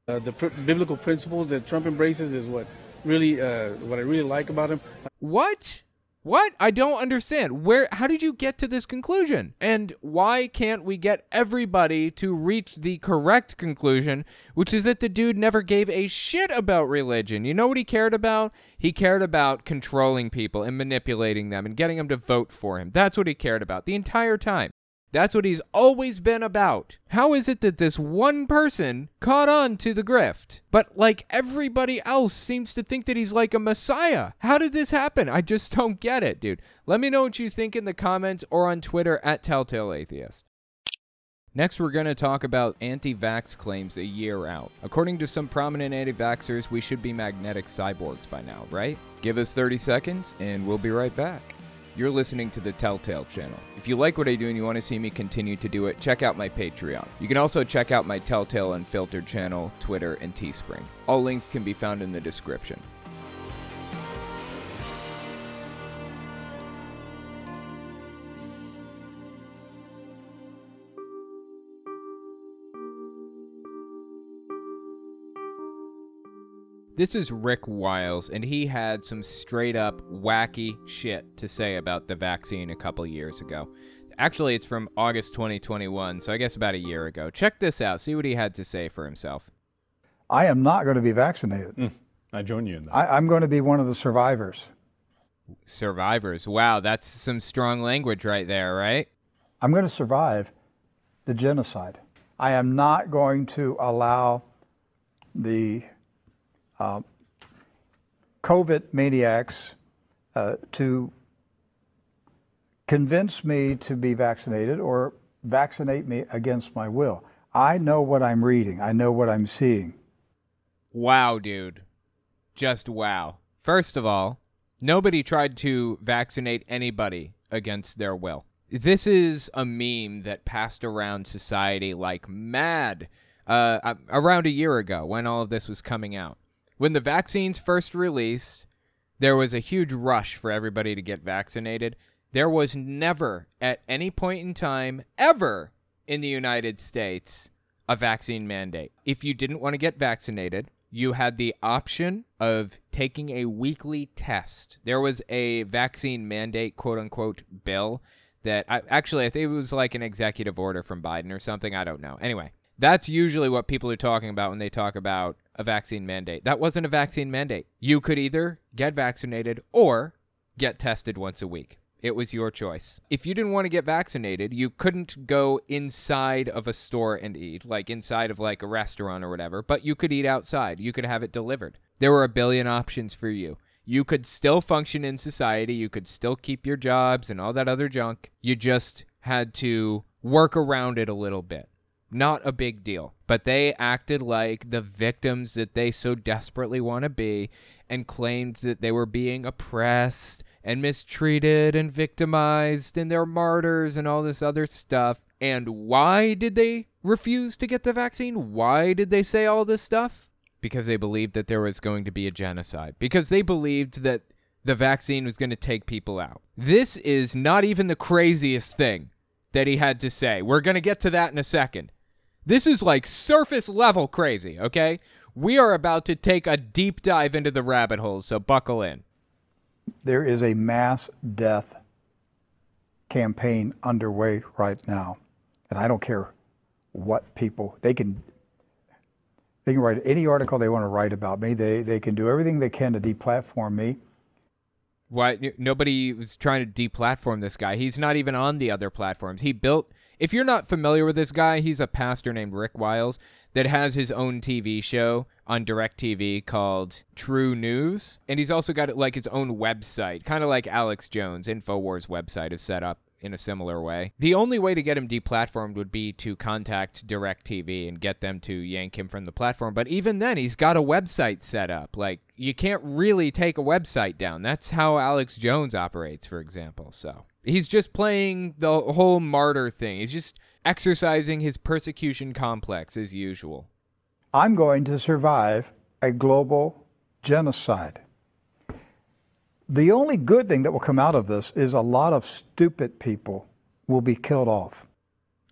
Uh, the pr- biblical principles that Trump embraces is what really uh, what I really like about him. What? What? I don't understand. Where how did you get to this conclusion? And why can't we get everybody to reach the correct conclusion, which is that the dude never gave a shit about religion. You know what he cared about? He cared about controlling people and manipulating them and getting them to vote for him. That's what he cared about the entire time. That's what he's always been about. How is it that this one person caught on to the grift, but like everybody else seems to think that he's like a messiah? How did this happen? I just [LAUGHS] don't get it, dude. Let me know what you think in the comments or on Twitter at Telltale Atheist. Next, we're going to talk about anti vax claims a year out. According to some prominent anti vaxxers, we should be magnetic cyborgs by now, right? Give us 30 seconds and we'll be right back. You're listening to the Telltale channel. If you like what I do and you want to see me continue to do it, check out my Patreon. You can also check out my Telltale Unfiltered channel, Twitter, and Teespring. All links can be found in the description. This is Rick Wiles, and he had some straight up wacky shit to say about the vaccine a couple years ago. Actually, it's from August 2021, so I guess about a year ago. Check this out. See what he had to say for himself. I am not going to be vaccinated. Hmm. I join you in that. I, I'm going to be one of the survivors. Survivors. Wow, that's some strong language right there, right? I'm going to survive the genocide. I am not going to allow the uh, COVID maniacs uh, to convince me to be vaccinated or vaccinate me against my will. I know what I'm reading, I know what I'm seeing. Wow, dude. Just wow. First of all, nobody tried to vaccinate anybody against their will. This is a meme that passed around society like mad uh, around a year ago when all of this was coming out. When the vaccines first released, there was a huge rush for everybody to get vaccinated. There was never, at any point in time, ever in the United States, a vaccine mandate. If you didn't want to get vaccinated, you had the option of taking a weekly test. There was a vaccine mandate, quote unquote, bill that I, actually I think it was like an executive order from Biden or something. I don't know. Anyway, that's usually what people are talking about when they talk about a vaccine mandate. That wasn't a vaccine mandate. You could either get vaccinated or get tested once a week. It was your choice. If you didn't want to get vaccinated, you couldn't go inside of a store and eat, like inside of like a restaurant or whatever, but you could eat outside. You could have it delivered. There were a billion options for you. You could still function in society. You could still keep your jobs and all that other junk. You just had to work around it a little bit. Not a big deal. But they acted like the victims that they so desperately want to be and claimed that they were being oppressed and mistreated and victimized and they're martyrs and all this other stuff. And why did they refuse to get the vaccine? Why did they say all this stuff? Because they believed that there was going to be a genocide. Because they believed that the vaccine was going to take people out. This is not even the craziest thing that he had to say. We're going to get to that in a second. This is like surface level crazy, okay? We are about to take a deep dive into the rabbit hole, so buckle in. There is a mass death campaign underway right now. And I don't care what people they can they can write any article they want to write about me. They they can do everything they can to deplatform me. Why nobody was trying to deplatform this guy. He's not even on the other platforms. He built if you're not familiar with this guy, he's a pastor named Rick Wiles that has his own TV show on DirecTV called True News. And he's also got like his own website, kind of like Alex Jones' InfoWars website is set up in a similar way. The only way to get him deplatformed would be to contact DirecTV and get them to yank him from the platform. But even then, he's got a website set up. Like, you can't really take a website down. That's how Alex Jones operates, for example. So he's just playing the whole martyr thing. He's just exercising his persecution complex as usual. I'm going to survive a global genocide. The only good thing that will come out of this is a lot of stupid people will be killed off.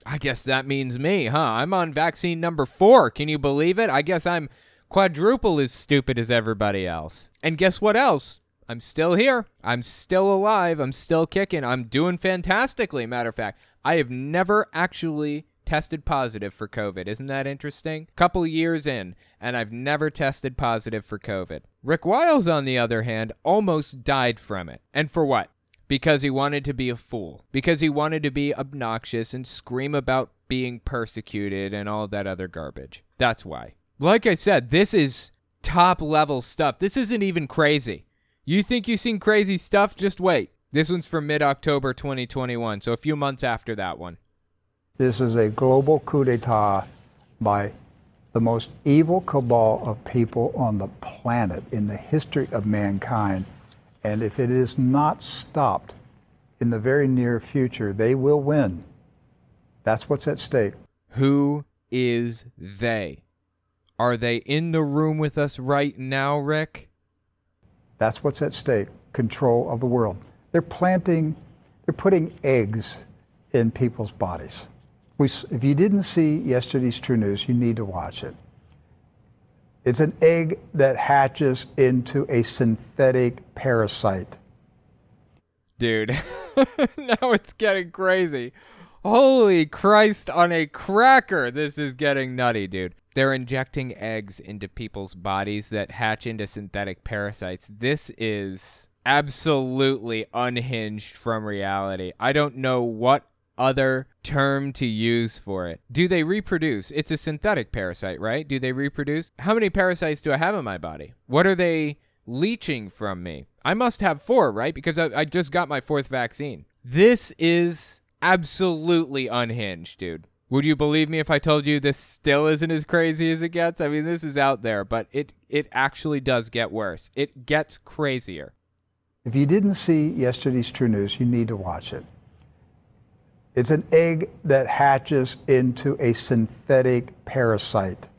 I guess that means me, huh? I'm on vaccine number four. Can you believe it? I guess I'm quadruple as stupid as everybody else. And guess what else? I'm still here. I'm still alive. I'm still kicking. I'm doing fantastically. Matter of fact, I have never actually tested positive for COVID. Isn't that interesting? Couple years in, and I've never tested positive for COVID. Rick Wiles, on the other hand, almost died from it. And for what? Because he wanted to be a fool. Because he wanted to be obnoxious and scream about being persecuted and all that other garbage. That's why. Like I said, this is top level stuff. This isn't even crazy. You think you've seen crazy stuff? Just wait. This one's from mid October 2021, so a few months after that one. This is a global coup d'etat by the most evil cabal of people on the planet in the history of mankind. And if it is not stopped in the very near future, they will win. That's what's at stake. Who is they? Are they in the room with us right now, Rick? That's what's at stake control of the world. They're planting, they're putting eggs in people's bodies. We, if you didn't see yesterday's True News, you need to watch it. It's an egg that hatches into a synthetic parasite. Dude, [LAUGHS] now it's getting crazy. Holy Christ on a cracker. This is getting nutty, dude. They're injecting eggs into people's bodies that hatch into synthetic parasites. This is absolutely unhinged from reality. I don't know what other term to use for it. Do they reproduce? It's a synthetic parasite, right? Do they reproduce? How many parasites do I have in my body? What are they leeching from me? I must have four, right? Because I, I just got my fourth vaccine. This is absolutely unhinged, dude. Would you believe me if I told you this still isn't as crazy as it gets? I mean, this is out there, but it it actually does get worse. It gets crazier. If you didn't see yesterday's True News, you need to watch it. It's an egg that hatches into a synthetic parasite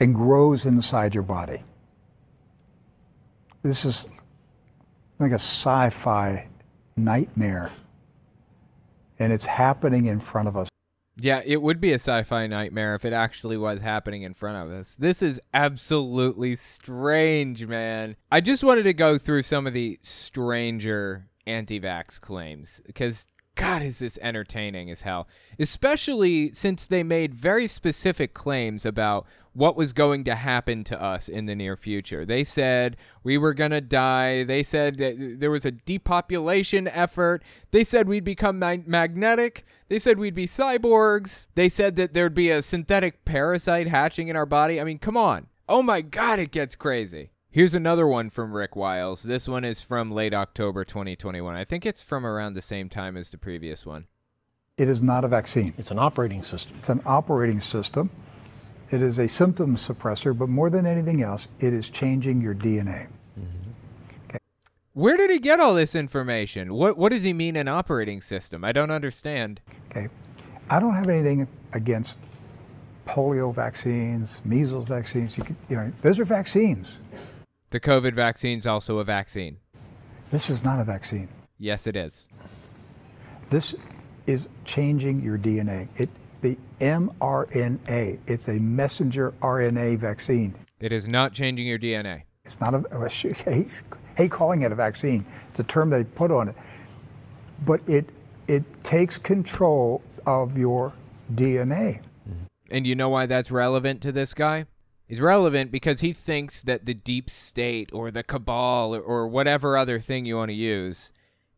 and grows inside your body. This is like a sci fi nightmare. And it's happening in front of us. Yeah, it would be a sci fi nightmare if it actually was happening in front of us. This is absolutely strange, man. I just wanted to go through some of the stranger anti vax claims because God, is this entertaining as hell. Especially since they made very specific claims about what was going to happen to us in the near future. They said we were going to die. They said that there was a depopulation effort. They said we'd become ma- magnetic. They said we'd be cyborgs. They said that there'd be a synthetic parasite hatching in our body. I mean, come on. Oh my God, it gets crazy. Here's another one from Rick Wiles. This one is from late October 2021. I think it's from around the same time as the previous one. It is not a vaccine. It's an operating system. It's an operating system. It is a symptom suppressor, but more than anything else, it is changing your DNA. Mm-hmm. Okay. Where did he get all this information? What what does he mean an operating system? I don't understand. Okay. I don't have anything against polio vaccines, measles vaccines. You, can, you know, those are vaccines. The COVID vaccine is also a vaccine. This is not a vaccine. Yes, it is. This is changing your DNA. It the mRNA. It's a messenger RNA vaccine. It is not changing your DNA. It's not a, a hate, [LAUGHS] hate calling it a vaccine. It's a term they put on it. But it it takes control of your DNA. And you know why that's relevant to this guy? Is relevant because he thinks that the deep state or the cabal or, or whatever other thing you want to use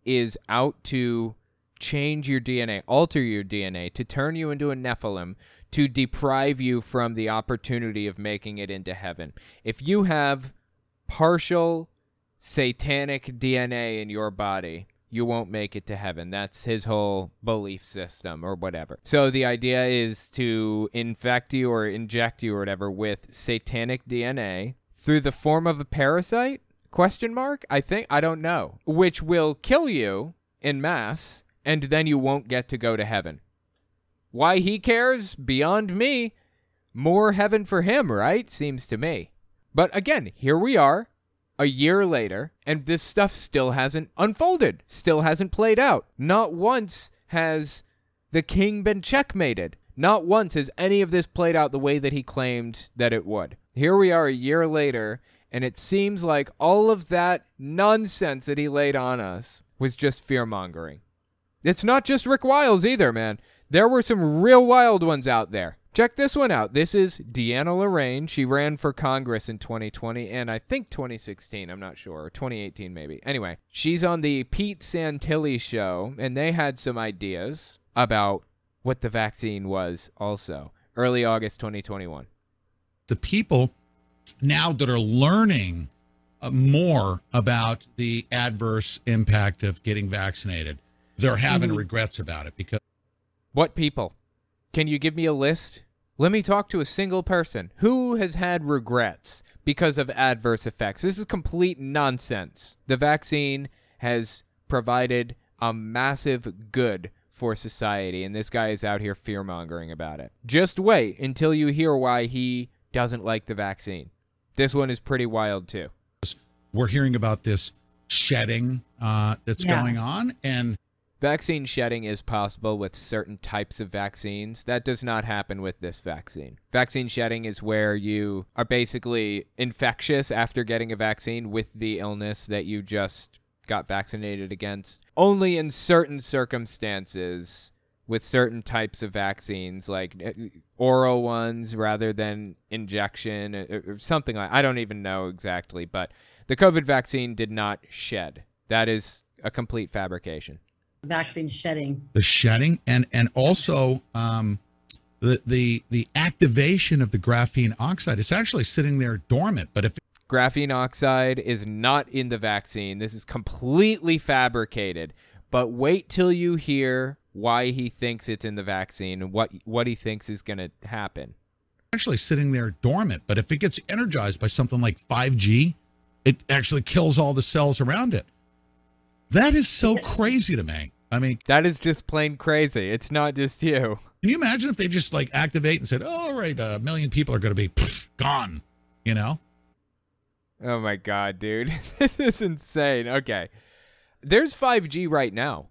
is out to change your DNA, alter your DNA, to turn you into a Nephilim, to deprive you from the opportunity of making it into heaven. If you have partial satanic DNA in your body, you won't make it to heaven. That's his whole belief system or whatever. So the idea is to infect you or inject you or whatever with satanic DNA through the form of a parasite? Question mark? I think I don't know. Which will kill you in mass and then you won't get to go to heaven. Why he cares beyond me. More heaven for him, right? Seems to me. But again, here we are a year later, and this stuff still hasn't unfolded, still hasn't played out. Not once has the king been checkmated. Not once has any of this played out the way that he claimed that it would. Here we are a year later, and it seems like all of that nonsense that he laid on us was just fear mongering. It's not just Rick Wiles either, man. There were some real wild ones out there. Check this one out. This is Deanna Lorraine. She ran for Congress in 2020 and I think 2016. I'm not sure. Or 2018, maybe. Anyway, she's on the Pete Santilli show, and they had some ideas about what the vaccine was also. Early August 2021. the people now that are learning uh, more about the adverse impact of getting vaccinated, they're having Mhm. regrets about it because What people? Can you give me a list? Let me talk to a single person who has had regrets because of adverse effects. This is complete nonsense. The vaccine has provided a massive good for society, and this guy is out here fear mongering about it. Just wait until you hear why he doesn't like the vaccine. This one is pretty wild, too. we're hearing about this shedding uh, that's Yeah. going on, and Vaccine shedding is possible with certain types of vaccines. That does not happen with this vaccine. Vaccine shedding is where you are basically infectious after getting a vaccine with the illness that you just got vaccinated against. Only in certain circumstances with certain types of vaccines like uh, oral ones rather than injection or or something like I don't even know exactly, but the COVID vaccine did not shed. That is a complete fabrication. Vaccine shedding. the shedding, and and also um, the the the activation of the graphene oxide. It's actually sitting there dormant, but if Graphene oxide is not in the vaccine. This is completely fabricated. But wait till you hear why he thinks it's in the vaccine and what what he thinks is going to happen. actually sitting there dormant, but if it gets energized by something like 5G, it actually kills all the cells around it. That is so crazy to me. I mean, that is just plain crazy. It's not just you. Can you imagine if they just like activate and said, "Oh, all right, a million people are going to be gone," you know? Oh my god, dude. [LAUGHS] this is insane. Okay. There's 5G right now.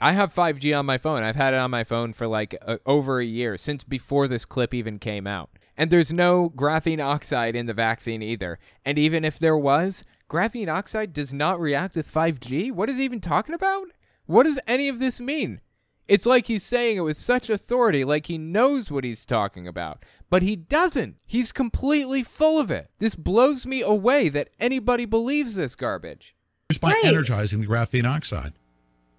I have 5G on my phone. I've had it on my phone for like uh, over a year since before this clip even came out. And there's no graphene oxide in the vaccine either. And even if there was, graphene oxide does not react with 5G? What is he even talking about? What does any of this mean? It's like he's saying it with such authority, like he knows what he's talking about. But he doesn't. He's completely full of it. This blows me away that anybody believes this garbage. Just by Right. energizing the graphene oxide.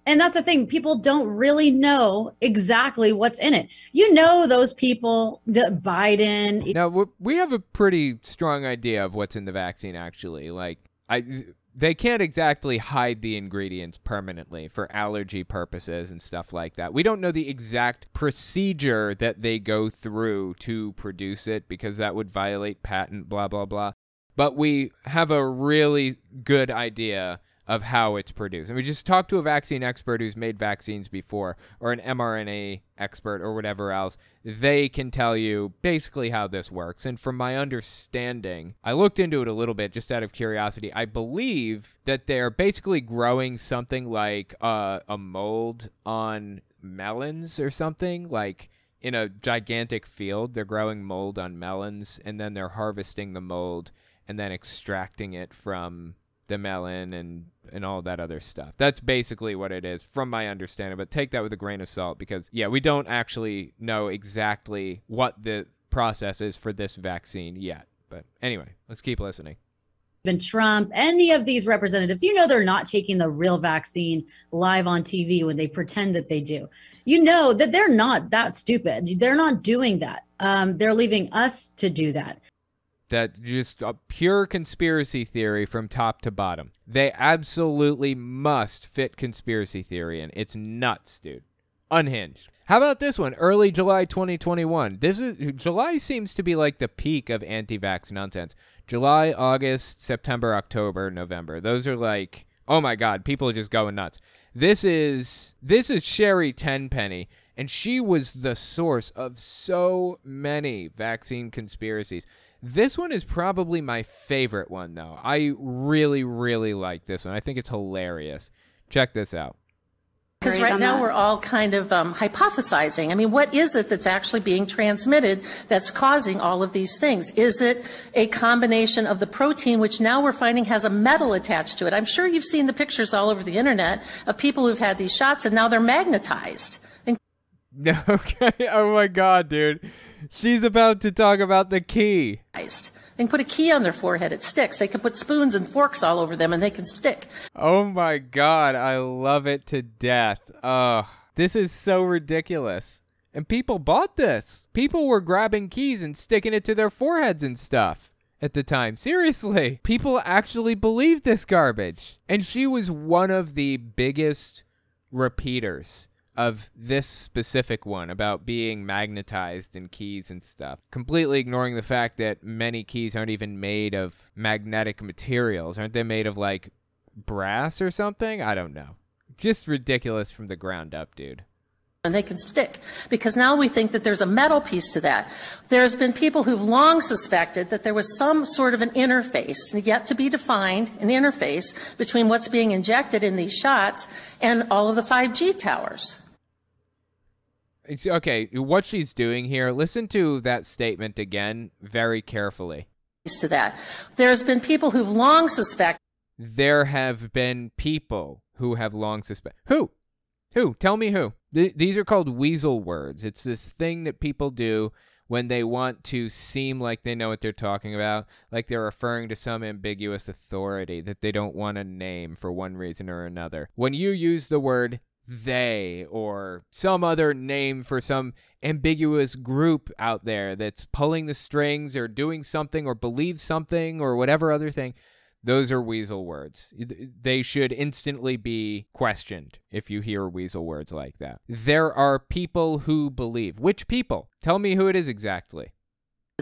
And that's the thing. People don't really know exactly what's in it. You know, those people, the Biden. Now we- we have a pretty strong idea of what's in the vaccine. Actually, like I, they can't exactly hide the ingredients permanently for allergy purposes and stuff like that. We don't know the exact procedure that they go through to produce it because that would violate patent. Blah blah blah. But we have a really good idea of how it's produced. And we just talked to a vaccine expert who's made vaccines before, or an mRNA expert, or whatever else. They can tell you basically how this works. And from my understanding, I looked into it a little bit just out of curiosity. I believe that they're basically growing something like uh, a mold on melons or something, like in a gigantic field. They're growing mold on melons, and then they're harvesting the mold and then extracting it from the melon and and all that other stuff. That's basically what it is from my understanding, but take that with a grain of salt because yeah, we don't actually know exactly what the process is for this vaccine yet. But anyway, let's keep listening. even Trump, any of these representatives, you know, they're not taking the real vaccine live on TV when they pretend that they do. You know that they're not that stupid. They're not doing that. Um, they're leaving us to do that. That just a pure conspiracy theory from top to bottom. They absolutely must fit conspiracy theory in. It's nuts, dude. Unhinged. How about this one? Early July 2021. This is July seems to be like the peak of anti-vax nonsense. July, August, September, October, November. Those are like, oh my god, people are just going nuts. This is this is Sherri Tenpenny, and she was the source of so many vaccine conspiracies. This one is probably my favorite one, though. I really, really like this one. I think it's hilarious. Check this out. Because right now we're all kind of um, hypothesizing. I mean, what is it that's actually being transmitted that's causing all of these things? Is it a combination of the protein, which now we're finding has a metal attached to it? I'm sure you've seen the pictures all over the internet of people who've had these shots and now they're magnetized. And [LAUGHS] Okay. Oh my god, dude. She's about to talk about the key. they can put a key on their forehead, it sticks. They can put spoons and forks all over them and they can stick. Oh my god, I love it to death. Ugh. This is so ridiculous. And people bought this. People were grabbing keys and sticking it to their foreheads and stuff at the time. Seriously. People actually believed this garbage. And she was one of the biggest repeaters of this specific one about being magnetized in keys and stuff, completely ignoring the fact that many keys aren't even made of magnetic materials. Aren't they made of like brass or something? I don't know. Just ridiculous from the ground up, dude. and they can stick because now we think that there's a metal piece to that. There's been people who've long suspected that there was some sort of an interface, yet to be defined, an interface between what's being injected in these shots and all of the 5G towers. It's- Okay, what she's doing here, listen to that statement again very carefully. To that, there's been people who've long suspected. There have been people who have long suspect. Who? Who? Tell me who. Th- these are called weasel words. It's this thing that people do when they want to seem like they know what they're talking about, like they're referring to some ambiguous authority that they don't want to name for one reason or another. When you use the word they or some other name for some ambiguous group out there that's pulling the strings or doing something or believes something or whatever other thing, those are weasel words. They should instantly be questioned if you hear weasel words like that. There are people who believe. Which people? Tell me who it is exactly.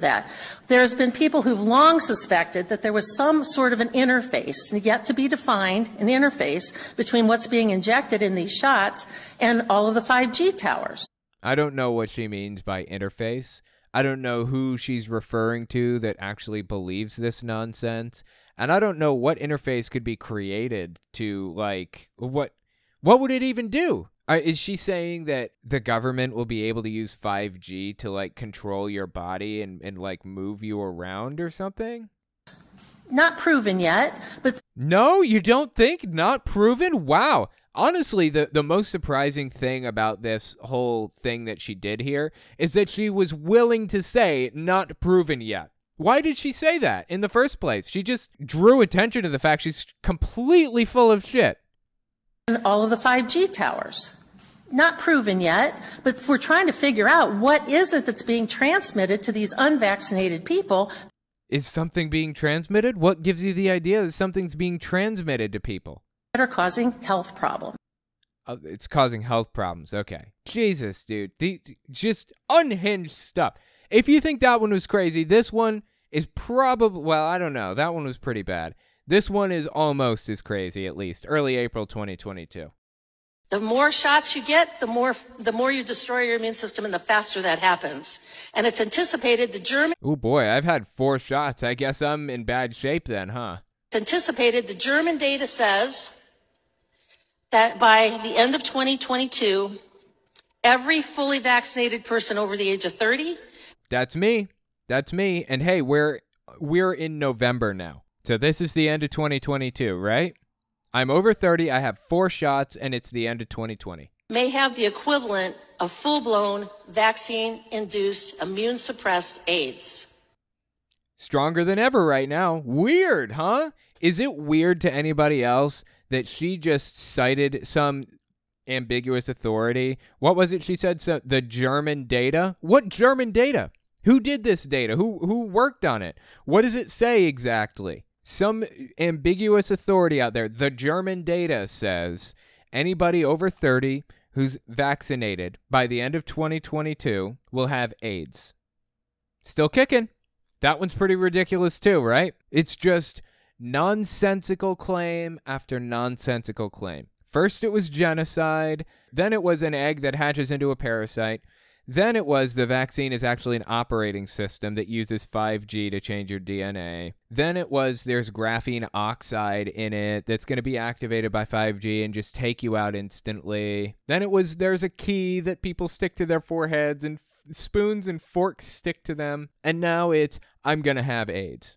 That. There's been people who've long suspected that there was some sort of an interface, yet to be defined, an interface between what's being injected in these shots and all of the 5G towers. I don't know what she means by interface. I don't know who she's referring to that actually believes this nonsense. And I don't know what interface could be created to like what what would it even do? Uh, is she saying that the government will be able to use 5G to like control your body and, and like move you around or something? Not proven yet, but No, you don't think? Not proven? Wow. Honestly, the, the most surprising thing about this whole thing that she did here is that she was willing to say not proven yet. Why did she say that in the first place? She just drew attention to the fact she's completely full of shit. All of the 5G towers. Not proven yet, but we're trying to figure out what is it that's being transmitted to these unvaccinated people Is something being transmitted? What gives you the idea that something's being transmitted to people? that are causing health problems. Oh, it's causing health problems. Okay. Jesus, dude. The- just unhinged stuff. If you think that one was crazy, this one is probably, well, I don't know. That one was pretty bad. This one is almost as crazy, at least. Early April 2022. The more shots you get, the more the more you destroy your immune system and the faster that happens. And it's anticipated the German Oh boy, I've had four shots. I guess I'm in bad shape then, huh? it's anticipated the German data says that by the end of 2022, every fully vaccinated person over the age of 30 That's me. That's me. And hey, we're we're in November now. So this is the end of 2022, right? I'm over 30. I have four shots and it's the end of 2020. may have the equivalent of full-blown vaccine-induced immune suppressed AIDS. Stronger than ever right now. Weird, huh? Is it weird to anybody else that she just cited some ambiguous authority? What was it she said? So, the German data? What German data? Who did this data? Who who worked on it? What does it say exactly? Some ambiguous authority out there. The German data says anybody over 30 who's vaccinated by the end of 2022 will have AIDS. Still kicking. That one's pretty ridiculous too, right? It's just nonsensical claim after nonsensical claim. First it was genocide, then it was an egg that hatches into a parasite, Then it was the vaccine is actually an operating system that uses 5G to change your DNA. Then it was there's graphene oxide in it that's going to be activated by 5G and just take you out instantly. Then it was there's a key that people stick to their foreheads and f- spoons and forks stick to them. And now it's I'm going to have AIDS.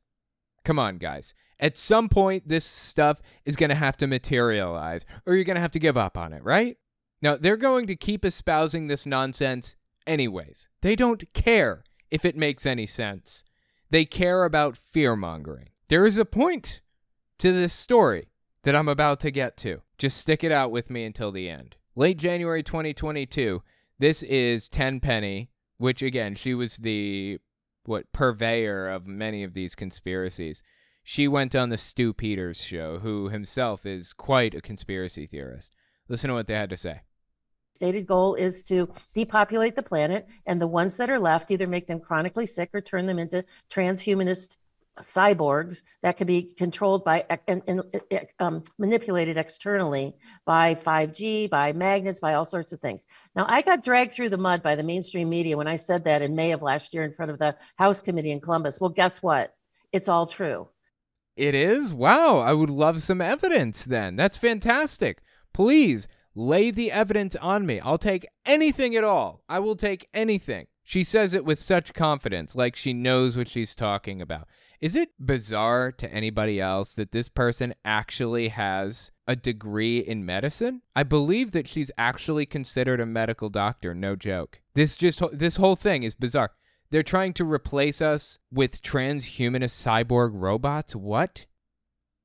Come on, guys. At some point, this stuff is going to have to materialize, or you're going to have to give up on it, right? Now, they're going to keep espousing this nonsense anyways. They don't care if it makes any sense. They care about fear mongering. There is a point to this story that I'm about to get to. Just stick it out with me until the end. Late January 2022, this is Tenpenny, which again, she was the what purveyor of many of these conspiracies. She went on the Stu Peters show, who himself is quite a conspiracy theorist. Listen to what they had to say stated goal is to depopulate the planet and the ones that are left either make them chronically sick or turn them into transhumanist cyborgs that can be controlled by and, and um, manipulated externally by 5G, by magnets, by all sorts of things. Now, I got dragged through the mud by the mainstream media when I said that in May of last year in front of the House Committee in Columbus. Well, guess what? It's all true. It is? Wow. I would love some evidence then. That's fantastic. Please Lay the evidence on me. I'll take anything at all. I will take anything. She says it with such confidence, like she knows what she's talking about. Is it bizarre to anybody else that this person actually has a degree in medicine? I believe that she's actually considered a medical doctor, no joke. This just this whole thing is bizarre. They're trying to replace us with transhumanist cyborg robots. What?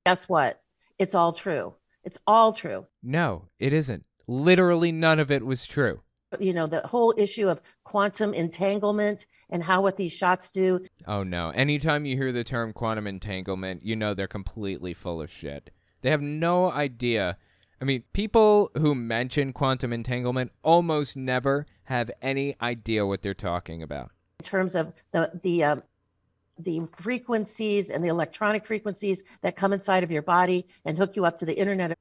Guess what? It's all true. It's all true. No, it isn't. Literally none of it was true. You know, the whole issue of quantum entanglement and how what these shots do. Oh, no. Anytime you hear the term quantum entanglement, you know they're completely full of shit. They have no idea. I mean, people who mention quantum entanglement almost never have any idea what they're talking about. In terms of the, the, um, the frequencies and the electronic frequencies that come inside of your body and hook you up to the internet.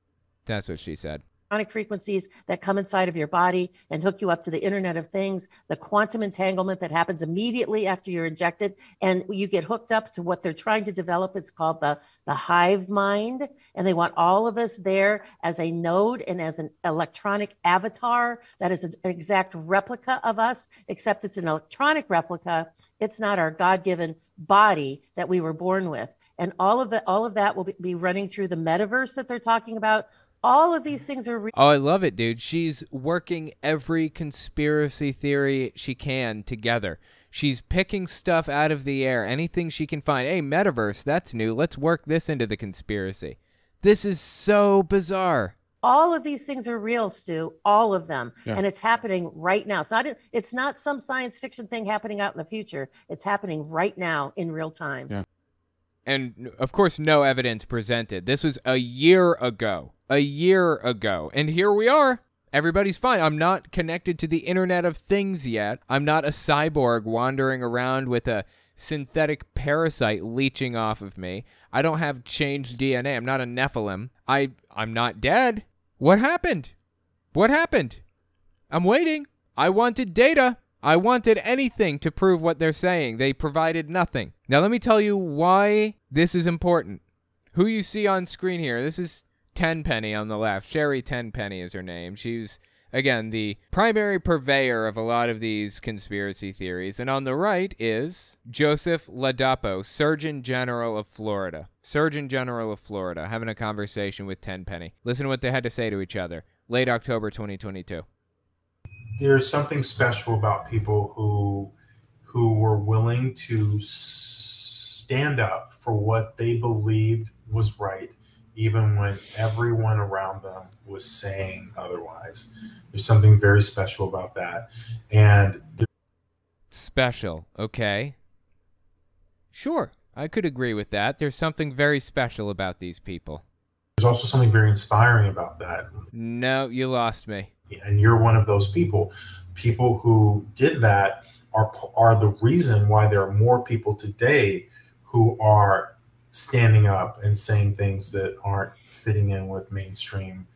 That's what she said. Frequencies that come inside of your body and hook you up to the Internet of Things, the quantum entanglement that happens immediately after you're injected, and you get hooked up to what they're trying to develop. It's called the, the hive mind, and they want all of us there as a node and as an electronic avatar that is an exact replica of us, except it's an electronic replica. It's not our God given body that we were born with. And all of the all of that will be running through the metaverse that they're talking about all of these things are. Re- oh, I love it, dude. She's working every conspiracy theory she can together. She's picking stuff out of the air, anything she can find. Hey, metaverse, that's new. Let's work this into the conspiracy. This is so bizarre. All of these things are real, Stu. All of them, yeah. and it's happening right now. So it's not some science fiction thing happening out in the future. It's happening right now in real time. Yeah. And of course, no evidence presented. This was a year ago a year ago. And here we are. Everybody's fine. I'm not connected to the Internet of Things yet. I'm not a cyborg wandering around with a synthetic parasite leeching off of me. I don't have changed DNA. I'm not a Nephilim. I I'm not dead. What happened? What happened? I'm waiting. I wanted data. I wanted anything to prove what they're saying. They provided nothing. Now let me tell you why this is important. Who you see on screen here, this is Tenpenny on the left. Sherri Tenpenny is her name. She's again the primary purveyor of a lot of these conspiracy theories. And on the right is Joseph Ladapo, Surgeon General of Florida. Surgeon General of Florida, having a conversation with Tenpenny. Listen to what they had to say to each other. Late October 2022. There's something special about people who who were willing to stand up for what they believed was right even when everyone around them was saying otherwise. There's something very special about that. And special, okay. Sure, I could agree with that. There's something very special about these people. There's also something very inspiring about that. No, you lost me. And you're one of those people. People who did that are are the reason why there are more people today who are standing up and saying things that aren't fitting in with mainstream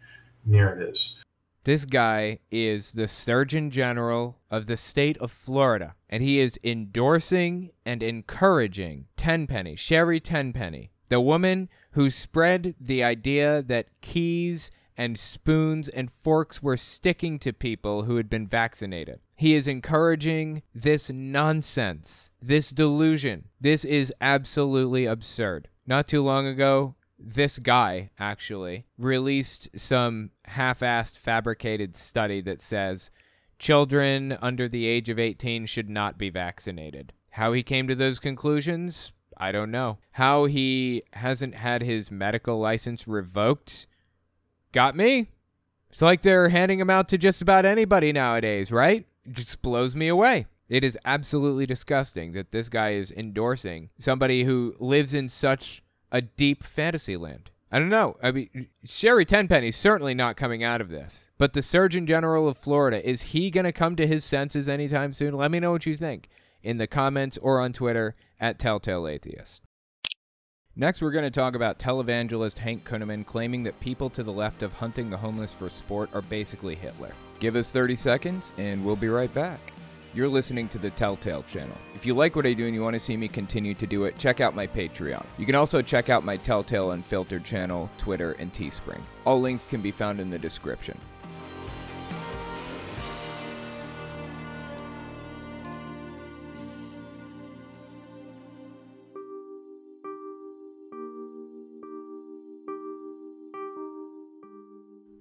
narratives. This guy is the Surgeon General of the state of Florida, and he is endorsing and encouraging Tenpenny, Sherri Tenpenny, the woman who spread the idea that keys and spoons and forks were sticking to people who had been vaccinated. He is encouraging this nonsense, this delusion. This is absolutely absurd. Not too long ago, this guy actually released some half assed fabricated study that says children under the age of 18 should not be vaccinated. How he came to those conclusions, I don't know. How he hasn't had his medical license revoked got me. It's like they're handing them out to just about anybody nowadays, right? It just blows me away. It is absolutely disgusting that this guy is endorsing somebody who lives in such a deep fantasy land. I don't know. I mean, Sherri Tenpenny's certainly not coming out of this. But the Surgeon General of Florida, is he going to come to his senses anytime soon? Let me know what you think in the comments or on Twitter at Telltale Atheist. Next, we're going to talk about televangelist Hank Kunneman claiming that people to the left of hunting the homeless for sport are basically Hitler. Give us 30 seconds, and we'll be right back. You're listening to the Telltale channel. If you like what I do and you want to see me continue to do it, check out my Patreon. You can also check out my Telltale Unfiltered channel, Twitter, and Teespring. All links can be found in the description.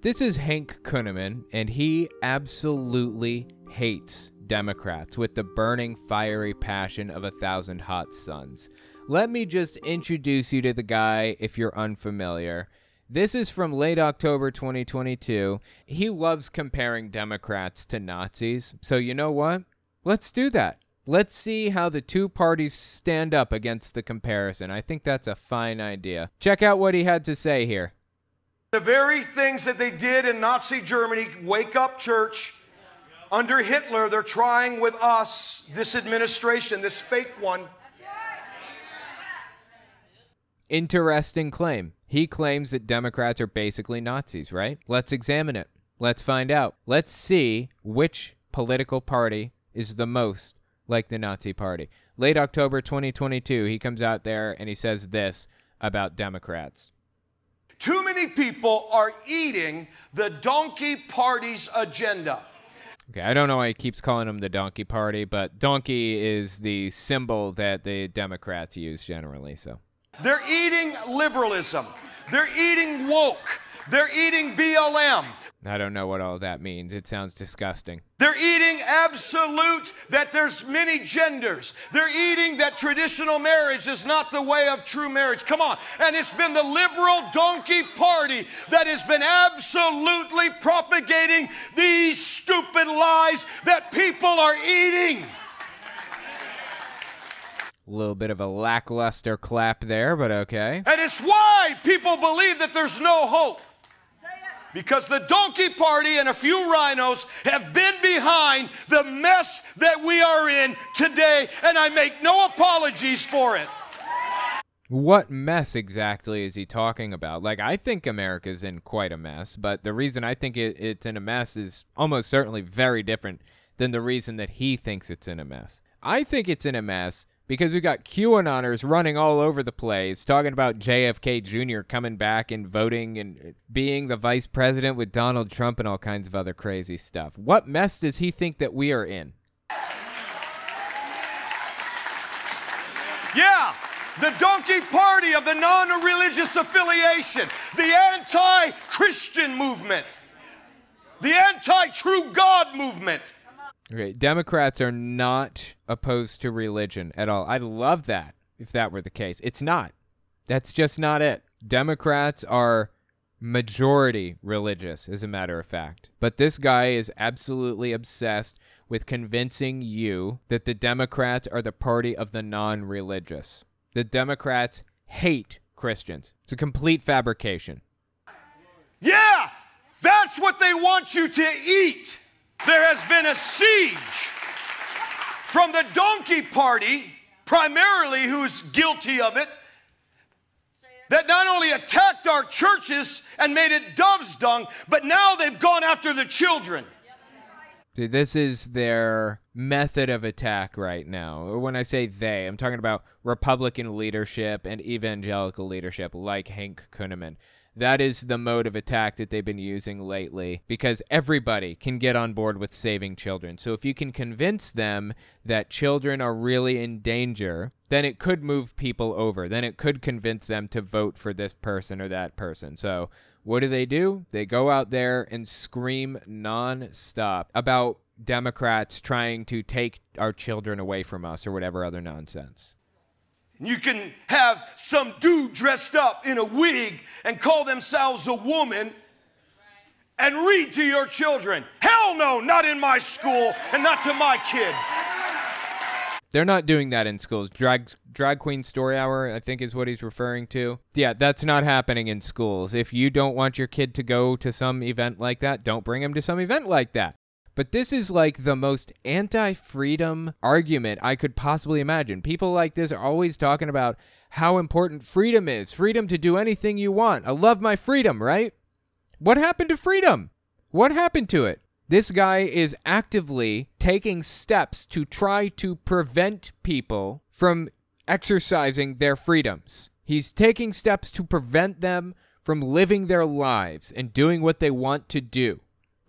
This is Hank Kunneman, and he absolutely hates Democrats with the burning, fiery passion of a thousand hot suns. Let me just introduce you to the guy if you're unfamiliar. This is from late October 2022. He loves comparing Democrats to Nazis. So, you know what? Let's do that. Let's see how the two parties stand up against the comparison. I think that's a fine idea. Check out what he had to say here. The very things that they did in Nazi Germany, wake up church, under Hitler, they're trying with us, this administration, this fake one. Interesting claim. He claims that Democrats are basically Nazis, right? Let's examine it. Let's find out. Let's see which political party is the most like the Nazi Party. Late October 2022, he comes out there and he says this about Democrats. Too many people are eating the donkey party's agenda. Okay, I don't know why he keeps calling them the donkey party, but donkey is the symbol that the Democrats use generally, so. They're eating liberalism. They're eating woke. They're eating BLM. I don't know what all that means. It sounds disgusting. They're eating absolute that there's many genders. They're eating that traditional marriage is not the way of true marriage. Come on. And it's been the liberal donkey party that has been absolutely propagating these stupid lies that people are eating. A little bit of a lackluster clap there, but okay. And it's why people believe that there's no hope. Because the donkey party and a few rhinos have been behind the mess that we are in today, and I make no apologies for it. What mess exactly is he talking about? Like, I think America's in quite a mess, but the reason I think it, it's in a mess is almost certainly very different than the reason that he thinks it's in a mess. I think it's in a mess because we've got QAnoners running all over the place, talking about JFK Jr. coming back and voting and being the vice president with Donald Trump and all kinds of other crazy stuff. What mess does he think that we are in? Yeah, the donkey party of the non religious affiliation, the anti Christian movement, the anti true God movement. Okay, Democrats are not opposed to religion at all. I'd love that if that were the case. It's not. That's just not it. Democrats are majority religious, as a matter of fact. But this guy is absolutely obsessed with convincing you that the Democrats are the party of the non religious. The Democrats hate Christians. It's a complete fabrication. Yeah, that's what they want you to eat. There has been a siege from the donkey party, primarily who's guilty of it. that not only attacked our churches and made it dove's dung, but now they've gone after the children. This is their method of attack right now. When I say they, I'm talking about Republican leadership and evangelical leadership like Hank Kunneman. That is the mode of attack that they've been using lately because everybody can get on board with saving children. So if you can convince them that children are really in danger, then it could move people over. Then it could convince them to vote for this person or that person. So what do they do? They go out there and scream nonstop about Democrats trying to take our children away from us or whatever other nonsense. You can have some dude dressed up in a wig and call themselves a woman and read to your children. Hell no, not in my school and not to my kid. They're not doing that in schools. Drag drag queen story hour, I think is what he's referring to. Yeah, that's not happening in schools. If you don't want your kid to go to some event like that, don't bring him to some event like that. But this is like the most anti freedom argument I could possibly imagine. People like this are always talking about how important freedom is freedom to do anything you want. I love my freedom, right? What happened to freedom? What happened to it? This guy is actively taking steps to try to prevent people from exercising their freedoms. He's taking steps to prevent them from living their lives and doing what they want to do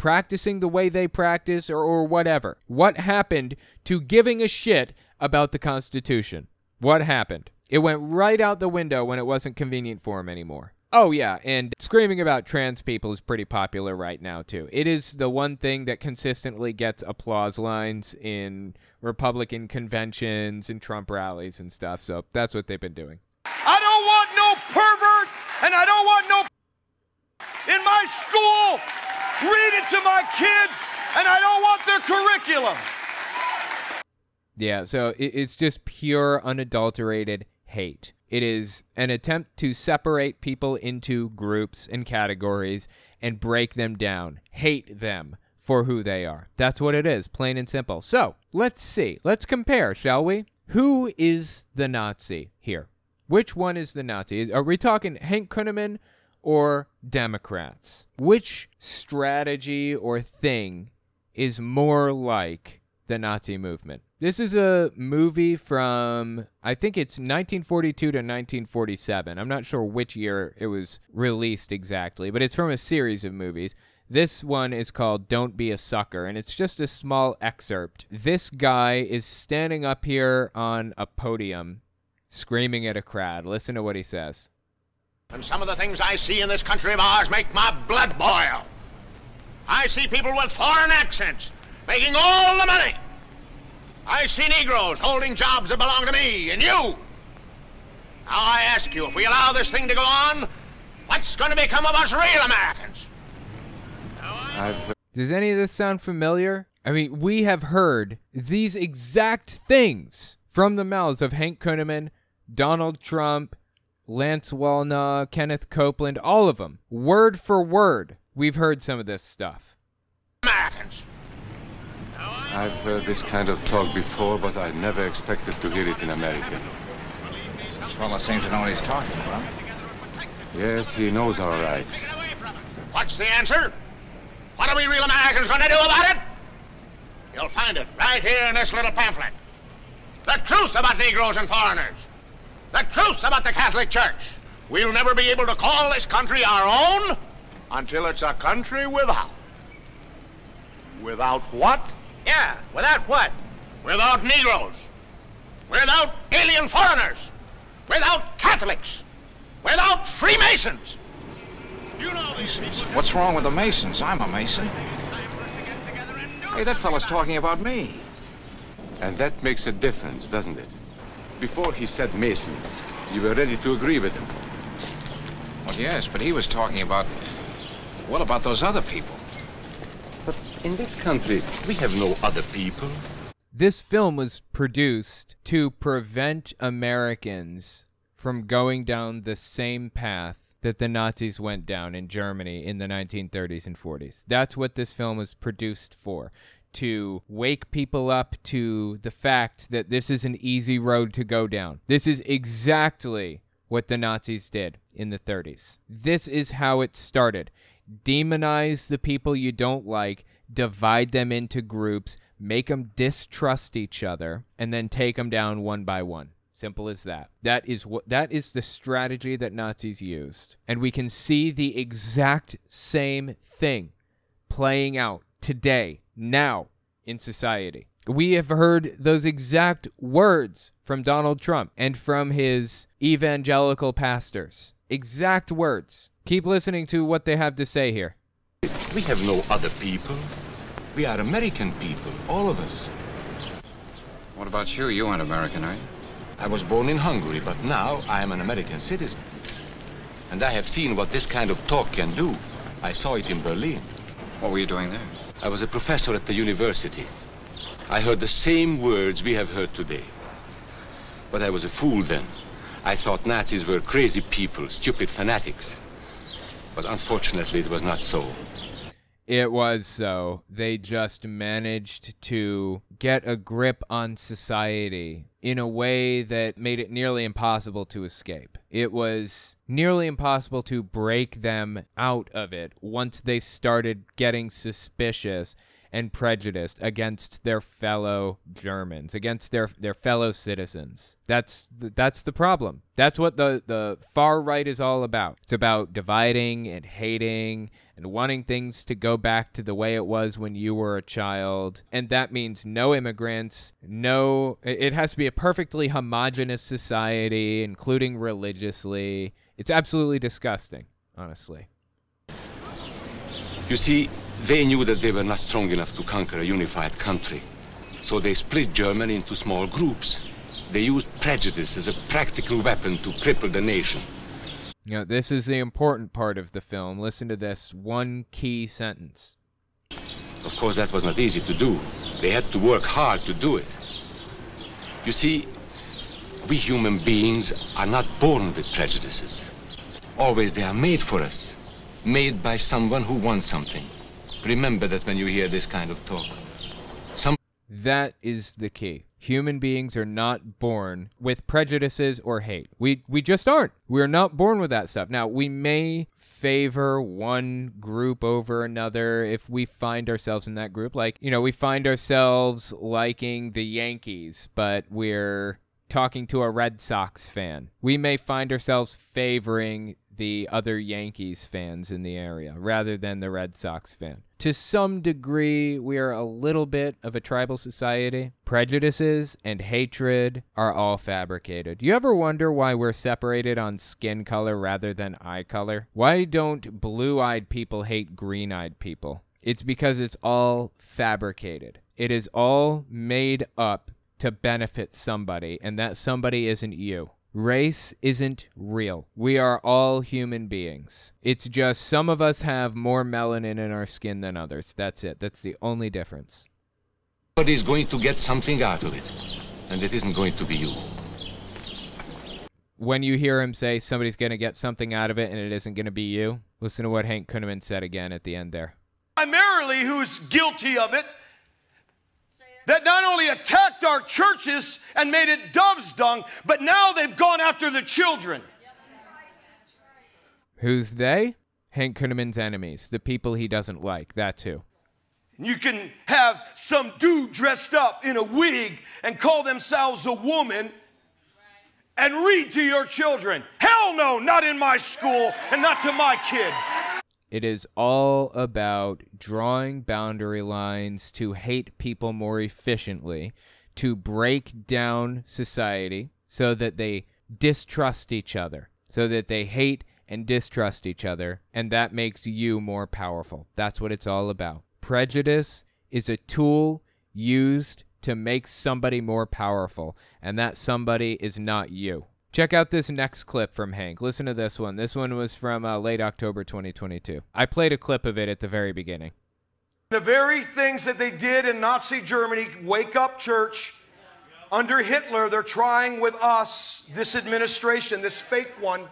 practicing the way they practice or, or whatever. What happened to giving a shit about the Constitution? What happened? It went right out the window when it wasn't convenient for him anymore. Oh, yeah, and screaming about trans people is pretty popular right now, too. It is the one thing that consistently gets applause lines in Republican conventions and Trump rallies and stuff, so that's what they've been doing. I don't want no pervert and I don't want no in my school read it to my kids and I don't want their curriculum. Yeah, so it's just pure, unadulterated hate. It is an attempt to separate people into groups and categories and break them down, hate them for who they are. That's what it is, plain and simple. So let's see. Let's compare, shall we? Who is the Nazi here? Which one is the Nazi? Are we talking Hank Kunneman or Democrats? Which strategy or thing is more like the Nazi movement? This is a movie from, I think it's 1942 to 1947. I'm not sure which year it was released exactly, but it's from a series of movies. This one is called Don't Be a Sucker, and it's just a small excerpt. This guy is standing up here on a podium screaming at a crowd. Listen to what he says. And some of the things I see in this country of ours make my blood boil. I see people with foreign accents making all the money. I see Negroes holding jobs that belong to me and you. Now I ask you, if we allow this thing to go on, what's going to become of us real Americans? Does any of this sound familiar? I mean, we have heard these exact things from the mouths of Hank Kunneman, Donald Trump, Lance Wallnau, Kenneth Copeland, all of them. Word for word, we've heard some of this stuff. Americans. I've heard this kind of talk before, but I never expected to hear it in America. This fellow seems to know what he's talking about. Yes, he knows all right. What's the answer? What are we real Americans going to do about it? You'll find it right here in this little pamphlet. The truth about Negroes and foreigners. The truth about the Catholic Church. We'll never be able to call this country our own until it's a country without. Without what? Yeah, without what? Without Negroes. Without alien foreigners. Without Catholics. Without Freemasons. You know these What's wrong with the Masons? I'm a Mason. Hey, that fellow's talking about me. And that makes a difference, doesn't it? Before he said Masons, you were ready to agree with him. Well, yes, but he was talking about, well, about those other people. But in this country, we have no other people. This film was produced to prevent Americans from going down the same path that the Nazis went down in Germany in the 1930s and 40s. That's what this film was produced for. To wake people up to the fact that this is an easy road to go down. This is exactly what the Nazis did in the 30s. This is how it started. Demonize the people you don't like, divide them into groups, make them distrust each other, and then take them down one by one. Simple as that. That is what that is the strategy that Nazis used. And we can see the exact same thing playing out today, now in society. We have heard those exact words from Donald Trump and from his evangelical pastors. Exact words. Keep listening to what they have to say here. We have no other people. We are American people, all of us. What about you? You aren't American, are you? I was born in Hungary, but now I am an American citizen. And I have seen what this kind of talk can do. I saw it in Berlin. What were you doing there? I was a professor at the university. I heard the same words we have heard today. But I was a fool then. I thought Nazis were crazy people, stupid fanatics. But unfortunately, it was not so. It was so. They just managed to get a grip on society in a way that made it nearly impossible to escape. It was nearly impossible to break them out of it once they started getting suspicious and prejudiced against their fellow Germans, against their their fellow citizens. That's the, that's the problem. That's what the the far right is all about. It's about dividing and hating and wanting things to go back to the way it was when you were a child. And that means no immigrants, no it has to be a perfectly homogenous society, including religiously. It's absolutely disgusting, honestly. You see, they knew that they were not strong enough to conquer a unified country. So they split Germany into small groups. They used prejudice as a practical weapon to cripple the nation. You know, this is the important part of the film. Listen to this one key sentence. Of course, that was not easy to do. They had to work hard to do it. You see, we human beings are not born with prejudices. Always they are made for us, made by someone who wants something. Remember that when you hear this kind of talk. Some That is the key. Human beings are not born with prejudices or hate. We we just aren't. We're not born with that stuff. Now, we may favor one group over another if we find ourselves in that group. Like, you know, we find ourselves liking the Yankees, but we're talking to a Red Sox fan. We may find ourselves favoring the other Yankees fans in the area rather than the Red Sox fan. To some degree, we are a little bit of a tribal society. Prejudices and hatred are all fabricated. You ever wonder why we're separated on skin color rather than eye color? Why don't blue eyed people hate green eyed people? It's because it's all fabricated. It is all made up to benefit somebody, and that somebody isn't you. Race isn't real. We are all human beings. It's just some of us have more melanin in our skin than others. That's it. That's the only difference. Somebody's going to get something out of it. And it isn't going to be you. When you hear him say somebody's going to get something out of it and it isn't going to be you, listen to what Hank Kunneman said again at the end there. Primarily, who's guilty of it, that not only attacked our churches and made it dove's dung, but now they've gone after the children. Who's they? Hank Kunneman's enemies, the people he doesn't like. that too. You can have some dude dressed up in a wig and call themselves a woman and read to your children. Hell no, not in my school and not to my kid. It is all about drawing boundary lines to hate people more efficiently, to break down society so that they distrust each other, so that they hate and distrust each other, and that makes you more powerful. That's what it's all about. Prejudice is a tool used to make somebody more powerful, and that somebody is not you. Check out this next clip from Hank. Listen to this one. This one was from uh, late October 2022. I played a clip of it at the very beginning. The very things that they did in Nazi Germany, wake up church, under Hitler, they're trying with us, this administration, this fake one.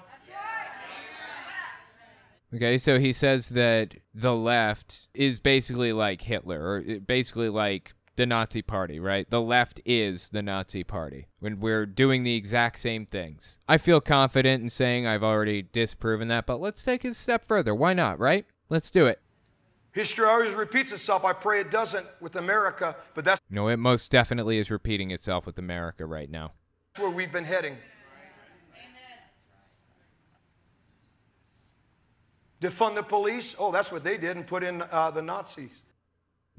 Okay, so he says that the left is basically like Hitler, or basically like the Nazi party, right? The left is the Nazi party when we're doing the exact same things. I feel confident in saying I've already disproven that, but let's take it a step further. Why not, right? Let's do it. History always repeats itself. I pray it doesn't with America, but that's No, it most definitely is repeating itself with America right now. where we've been heading. Defund the police? Oh, that's what they did and put in uh, the Nazis.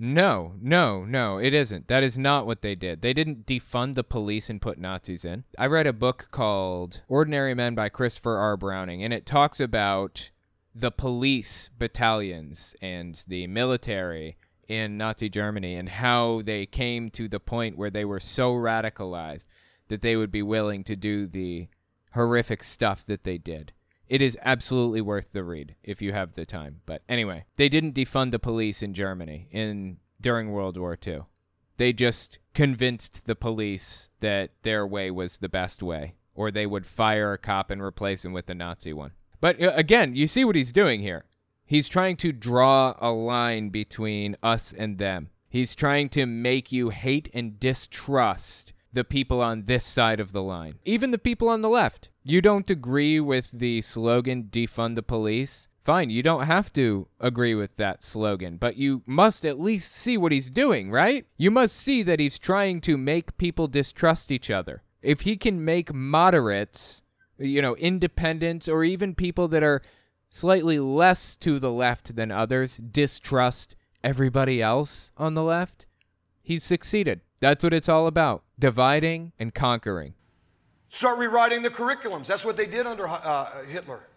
No, no, no, it isn't. That is not what they did. They didn't defund the police and put Nazis in. I read a book called Ordinary Men by Christopher R. Browning, and it talks about the police battalions and the military in Nazi Germany and how they came to the point where they were so radicalized that they would be willing to do the horrific stuff that they did. It is absolutely worth the read if you have the time. But anyway, they didn't defund the police in Germany in during World War II. They just convinced the police that their way was the best way, or they would fire a cop and replace him with a Nazi one. But uh, again, you see what he's doing here. He's trying to draw a line between us and them. He's trying to make you hate and distrust the people on this side of the line, even the people on the left. You don't agree with the slogan defund the police? Fine, you don't have to agree with that slogan, but you must at least see what he's doing, right? You must see that he's trying to make people distrust each other. If he can make moderates, you know, independents, or even people that are slightly less to the left than others distrust everybody else on the left, he's succeeded. That's what it's all about dividing and conquering. Start rewriting the curriculums. That's what they did under uh, Hitler.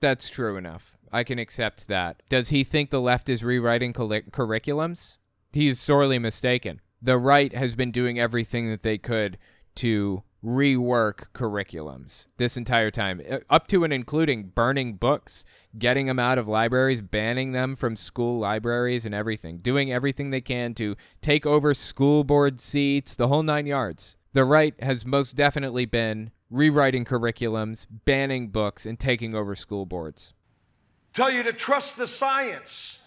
That's true enough. I can accept that. Does he think the left is rewriting curri- curriculums? He is sorely mistaken. The right has been doing everything that they could to rework curriculums this entire time, uh, up to and including burning books, getting them out of libraries, banning them from school libraries, and everything, doing everything they can to take over school board seats, the whole nine yards. The right has most definitely been rewriting curriculums, banning books, and taking over school boards. Tell you to trust the science.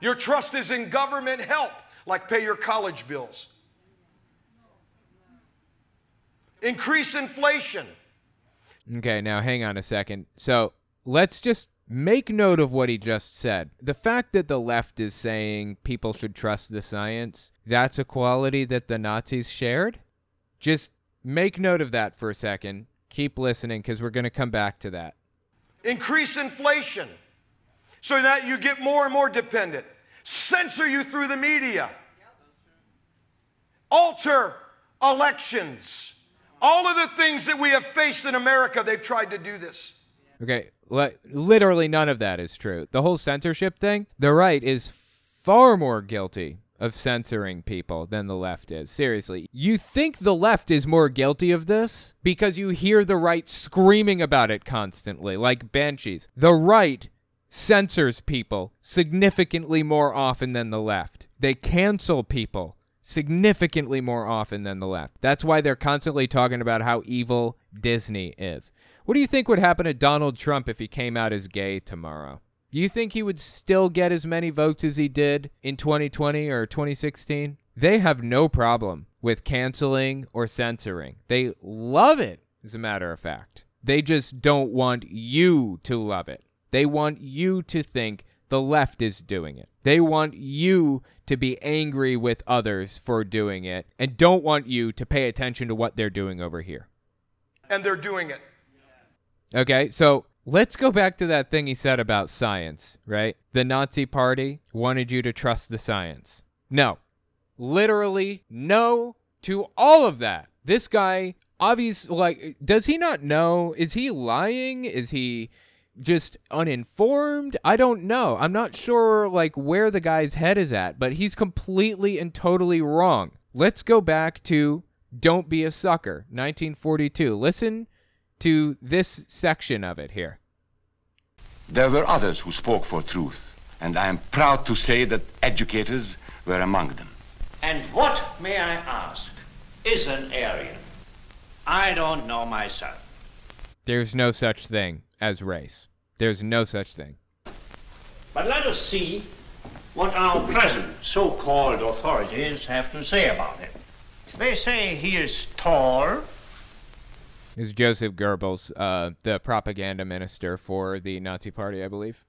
Your trust is in government help, like pay your college bills. Increase inflation. Okay, now hang on a second. So let's just make note of what he just said. The fact that the left is saying people should trust the science, that's a quality that the Nazis shared? Just make note of that for a second. Keep listening because we're going to come back to that. Increase inflation so that you get more and more dependent. Censor you through the media. Alter elections. All of the things that we have faced in America, they've tried to do this. Okay, li- literally none of that is true. The whole censorship thing, the right is far more guilty of censoring people than the left is. Seriously. You think the left is more guilty of this because you hear the right screaming about it constantly, like banshees. The right censors people significantly more often than the left. They cancel people significantly more often than the left. That's why they're constantly talking about how evil Disney is. What do you think would happen to Donald Trump if he came out as gay tomorrow? Do you think he would still get as many votes as he did in 2020 or 2016? They have no problem with canceling or censoring. They love it, as a matter of fact. They just don't want you to love it. They want you to think the left is doing it. They want you to be angry with others for doing it and don't want you to pay attention to what they're doing over here. And they're doing it. Okay, so let's go back to that thing he said about science, right? The Nazi party wanted you to trust the science. No. Literally, no to all of that. This guy, obviously, like, does he not know? Is he lying? Is he just uninformed? I don't know. I'm not sure, like, where the guy's head is at, but he's completely and totally wrong. Let's go back to Don't Be a Sucker, 1942. Listen to this section of it here. There were others who spoke for truth, and I am proud to say that educators were among them. And what, may I ask, is an Aryan? I don't know myself. There's no such thing as race. There's no such thing. But let us see what our present so-called authorities have to say about him. They say he is tall, Is Joseph Goebbels, uh, the propaganda minister for the Nazi Party, I believe.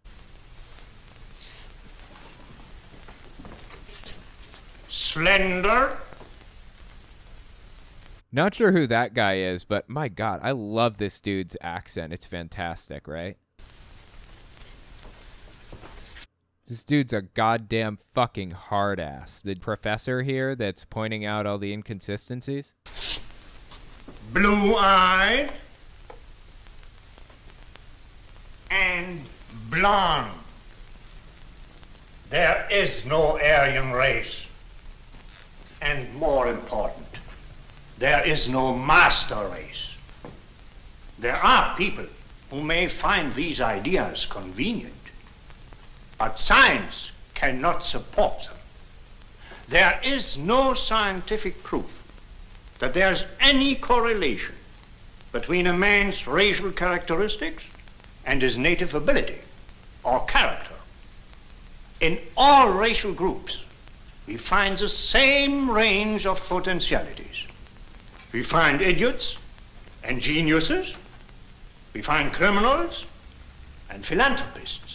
slender, Not sure who that guy is, but my God, I love this dude's accent. It's fantastic, right? This dude's a goddamn fucking hard ass. The professor here that's pointing out all the inconsistencies. blue-eyed, and blonde. There is no Aryan race. And more important, there is no master race. There are people who may find these ideas convenient, but science cannot support them. There is no scientific proof that there's any correlation between a man's racial characteristics and his native ability or character. In all racial groups, we find the same range of potentialities. We find idiots and geniuses. We find criminals and philanthropists.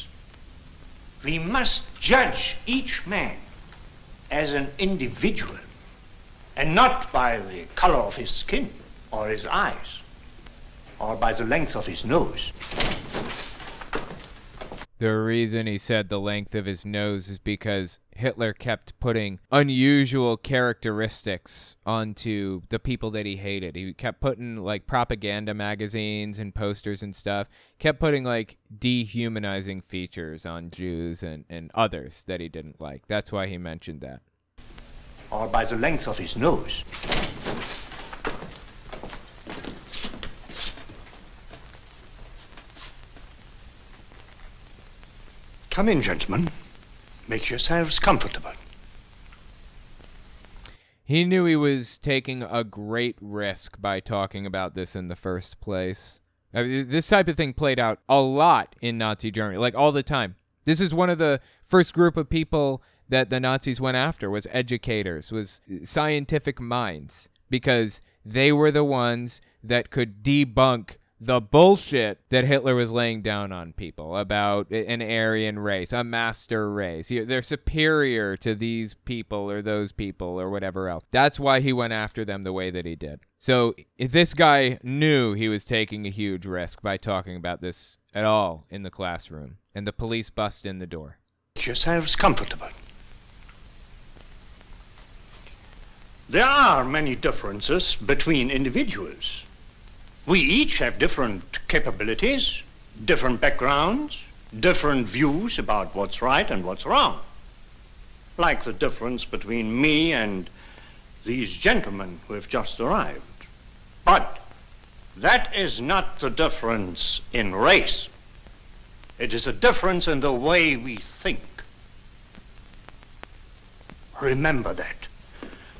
We must judge each man as an individual and not by the color of his skin or his eyes or by the length of his nose. The reason he said the length of his nose is because Hitler kept putting unusual characteristics onto the people that he hated. He kept putting like propaganda magazines and posters and stuff, kept putting like dehumanizing features on Jews and, and others that he didn't like. That's why he mentioned that. or by the length of his nose. Come in, gentlemen. Make yourselves comfortable. He knew he was taking a great risk by talking about this in the first place. I mean, this type of thing played out a lot in Nazi Germany, like all the time. This is one of the first group of people that the Nazis went after was educators, was scientific minds, because they were the ones that could debunk the bullshit that Hitler was laying down on people about an Aryan race, a master race. They're superior to these people or those people or whatever else. That's why he went after them the way that he did. So this guy knew he was taking a huge risk by talking about this at all in the classroom, and the police bust in the door. Yourselves comfortable. There are many differences between individuals. We each have different capabilities, different backgrounds, different views about what's right and what's wrong. Like the difference between me and these gentlemen who have just arrived. But that is not the difference in race. It is a difference in the way we think. Remember that.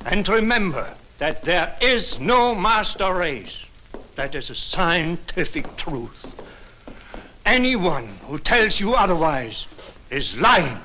And remember that there is no master race. That is a scientific truth. Anyone who tells you otherwise is lying.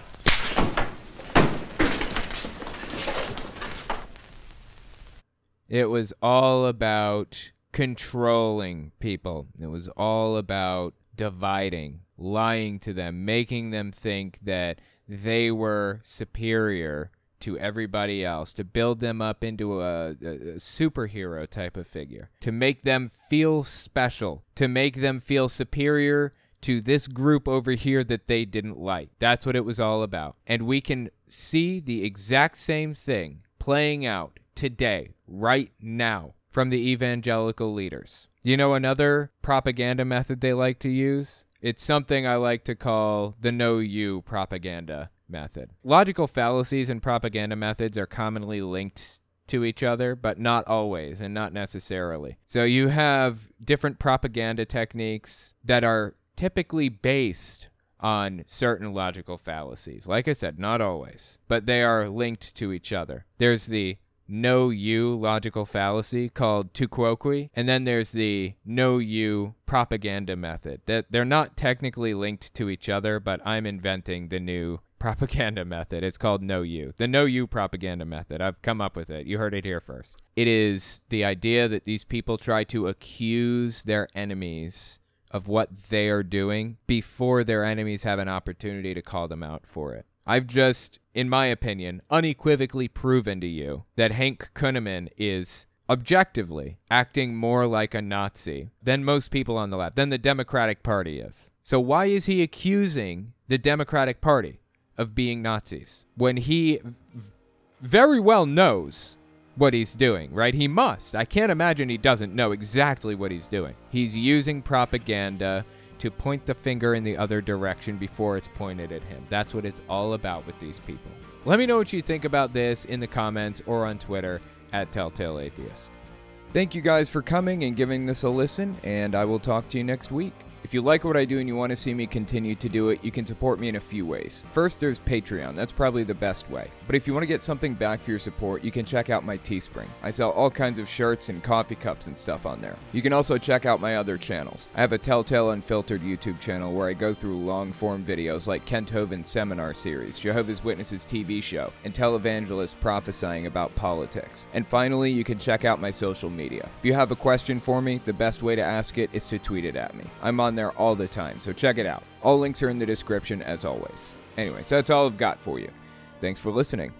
It was all about controlling people. It was all about dividing, lying to them, making them think that they were superior to everybody else, to build them up into a, a, superhero type of figure, to make them feel special, to make them feel superior to this group over here that they didn't like. That's what it was all about. And we can see the exact same thing playing out today, right now, from the evangelical leaders. You know another propaganda method they like to use? It's something I like to call the no you propaganda method. Logical fallacies and propaganda methods are commonly linked to each other, but not always and not necessarily. So you have different propaganda techniques that are typically based on certain logical fallacies. Like I said, not always, but they are linked to each other. There's the no you logical fallacy called tu quoque, and then there's the no you propaganda method. That they're not technically linked to each other, but I'm inventing the new propaganda method. It's called No You. The No You propaganda method. I've come up with it. You heard it here first. It is the idea that these people try to accuse their enemies of what they are doing before their enemies have an opportunity to call them out for it. I've just, in my opinion, unequivocally proven to you that Hank Kunneman is objectively acting more like a Nazi than most people on the left, than the Democratic Party is. So why is he accusing the Democratic Party of being Nazis when he very well knows what he's doing, right? He must. I can't imagine he doesn't know exactly what he's doing. He's using propaganda to point the finger in the other direction before it's pointed at him. That's what it's all about with these people. Let me know what you think about this in the comments or on Twitter at Telltale Atheist. Thank you guys for coming and giving this a listen, and I will talk to you next week. If you like what I do and you want to see me continue to do it, you can support me in a few ways. First, there's Patreon. That's probably the best way. But if you want to get something back for your support, you can check out my Teespring. I sell all kinds of shirts and coffee cups and stuff on there. You can also check out my other channels. I have a Telltale Unfiltered YouTube channel where I go through long form videos like Kent Hovind's seminar series, Jehovah's Witnesses TV show, and televangelists prophesying about politics. And finally, you can check out my social media. If you have a question for me, the best way to ask it is to tweet it at me. I'm on there all the time, so check it out. All links are in the description as always. Anyways, that's all I've got for you. Thanks for listening.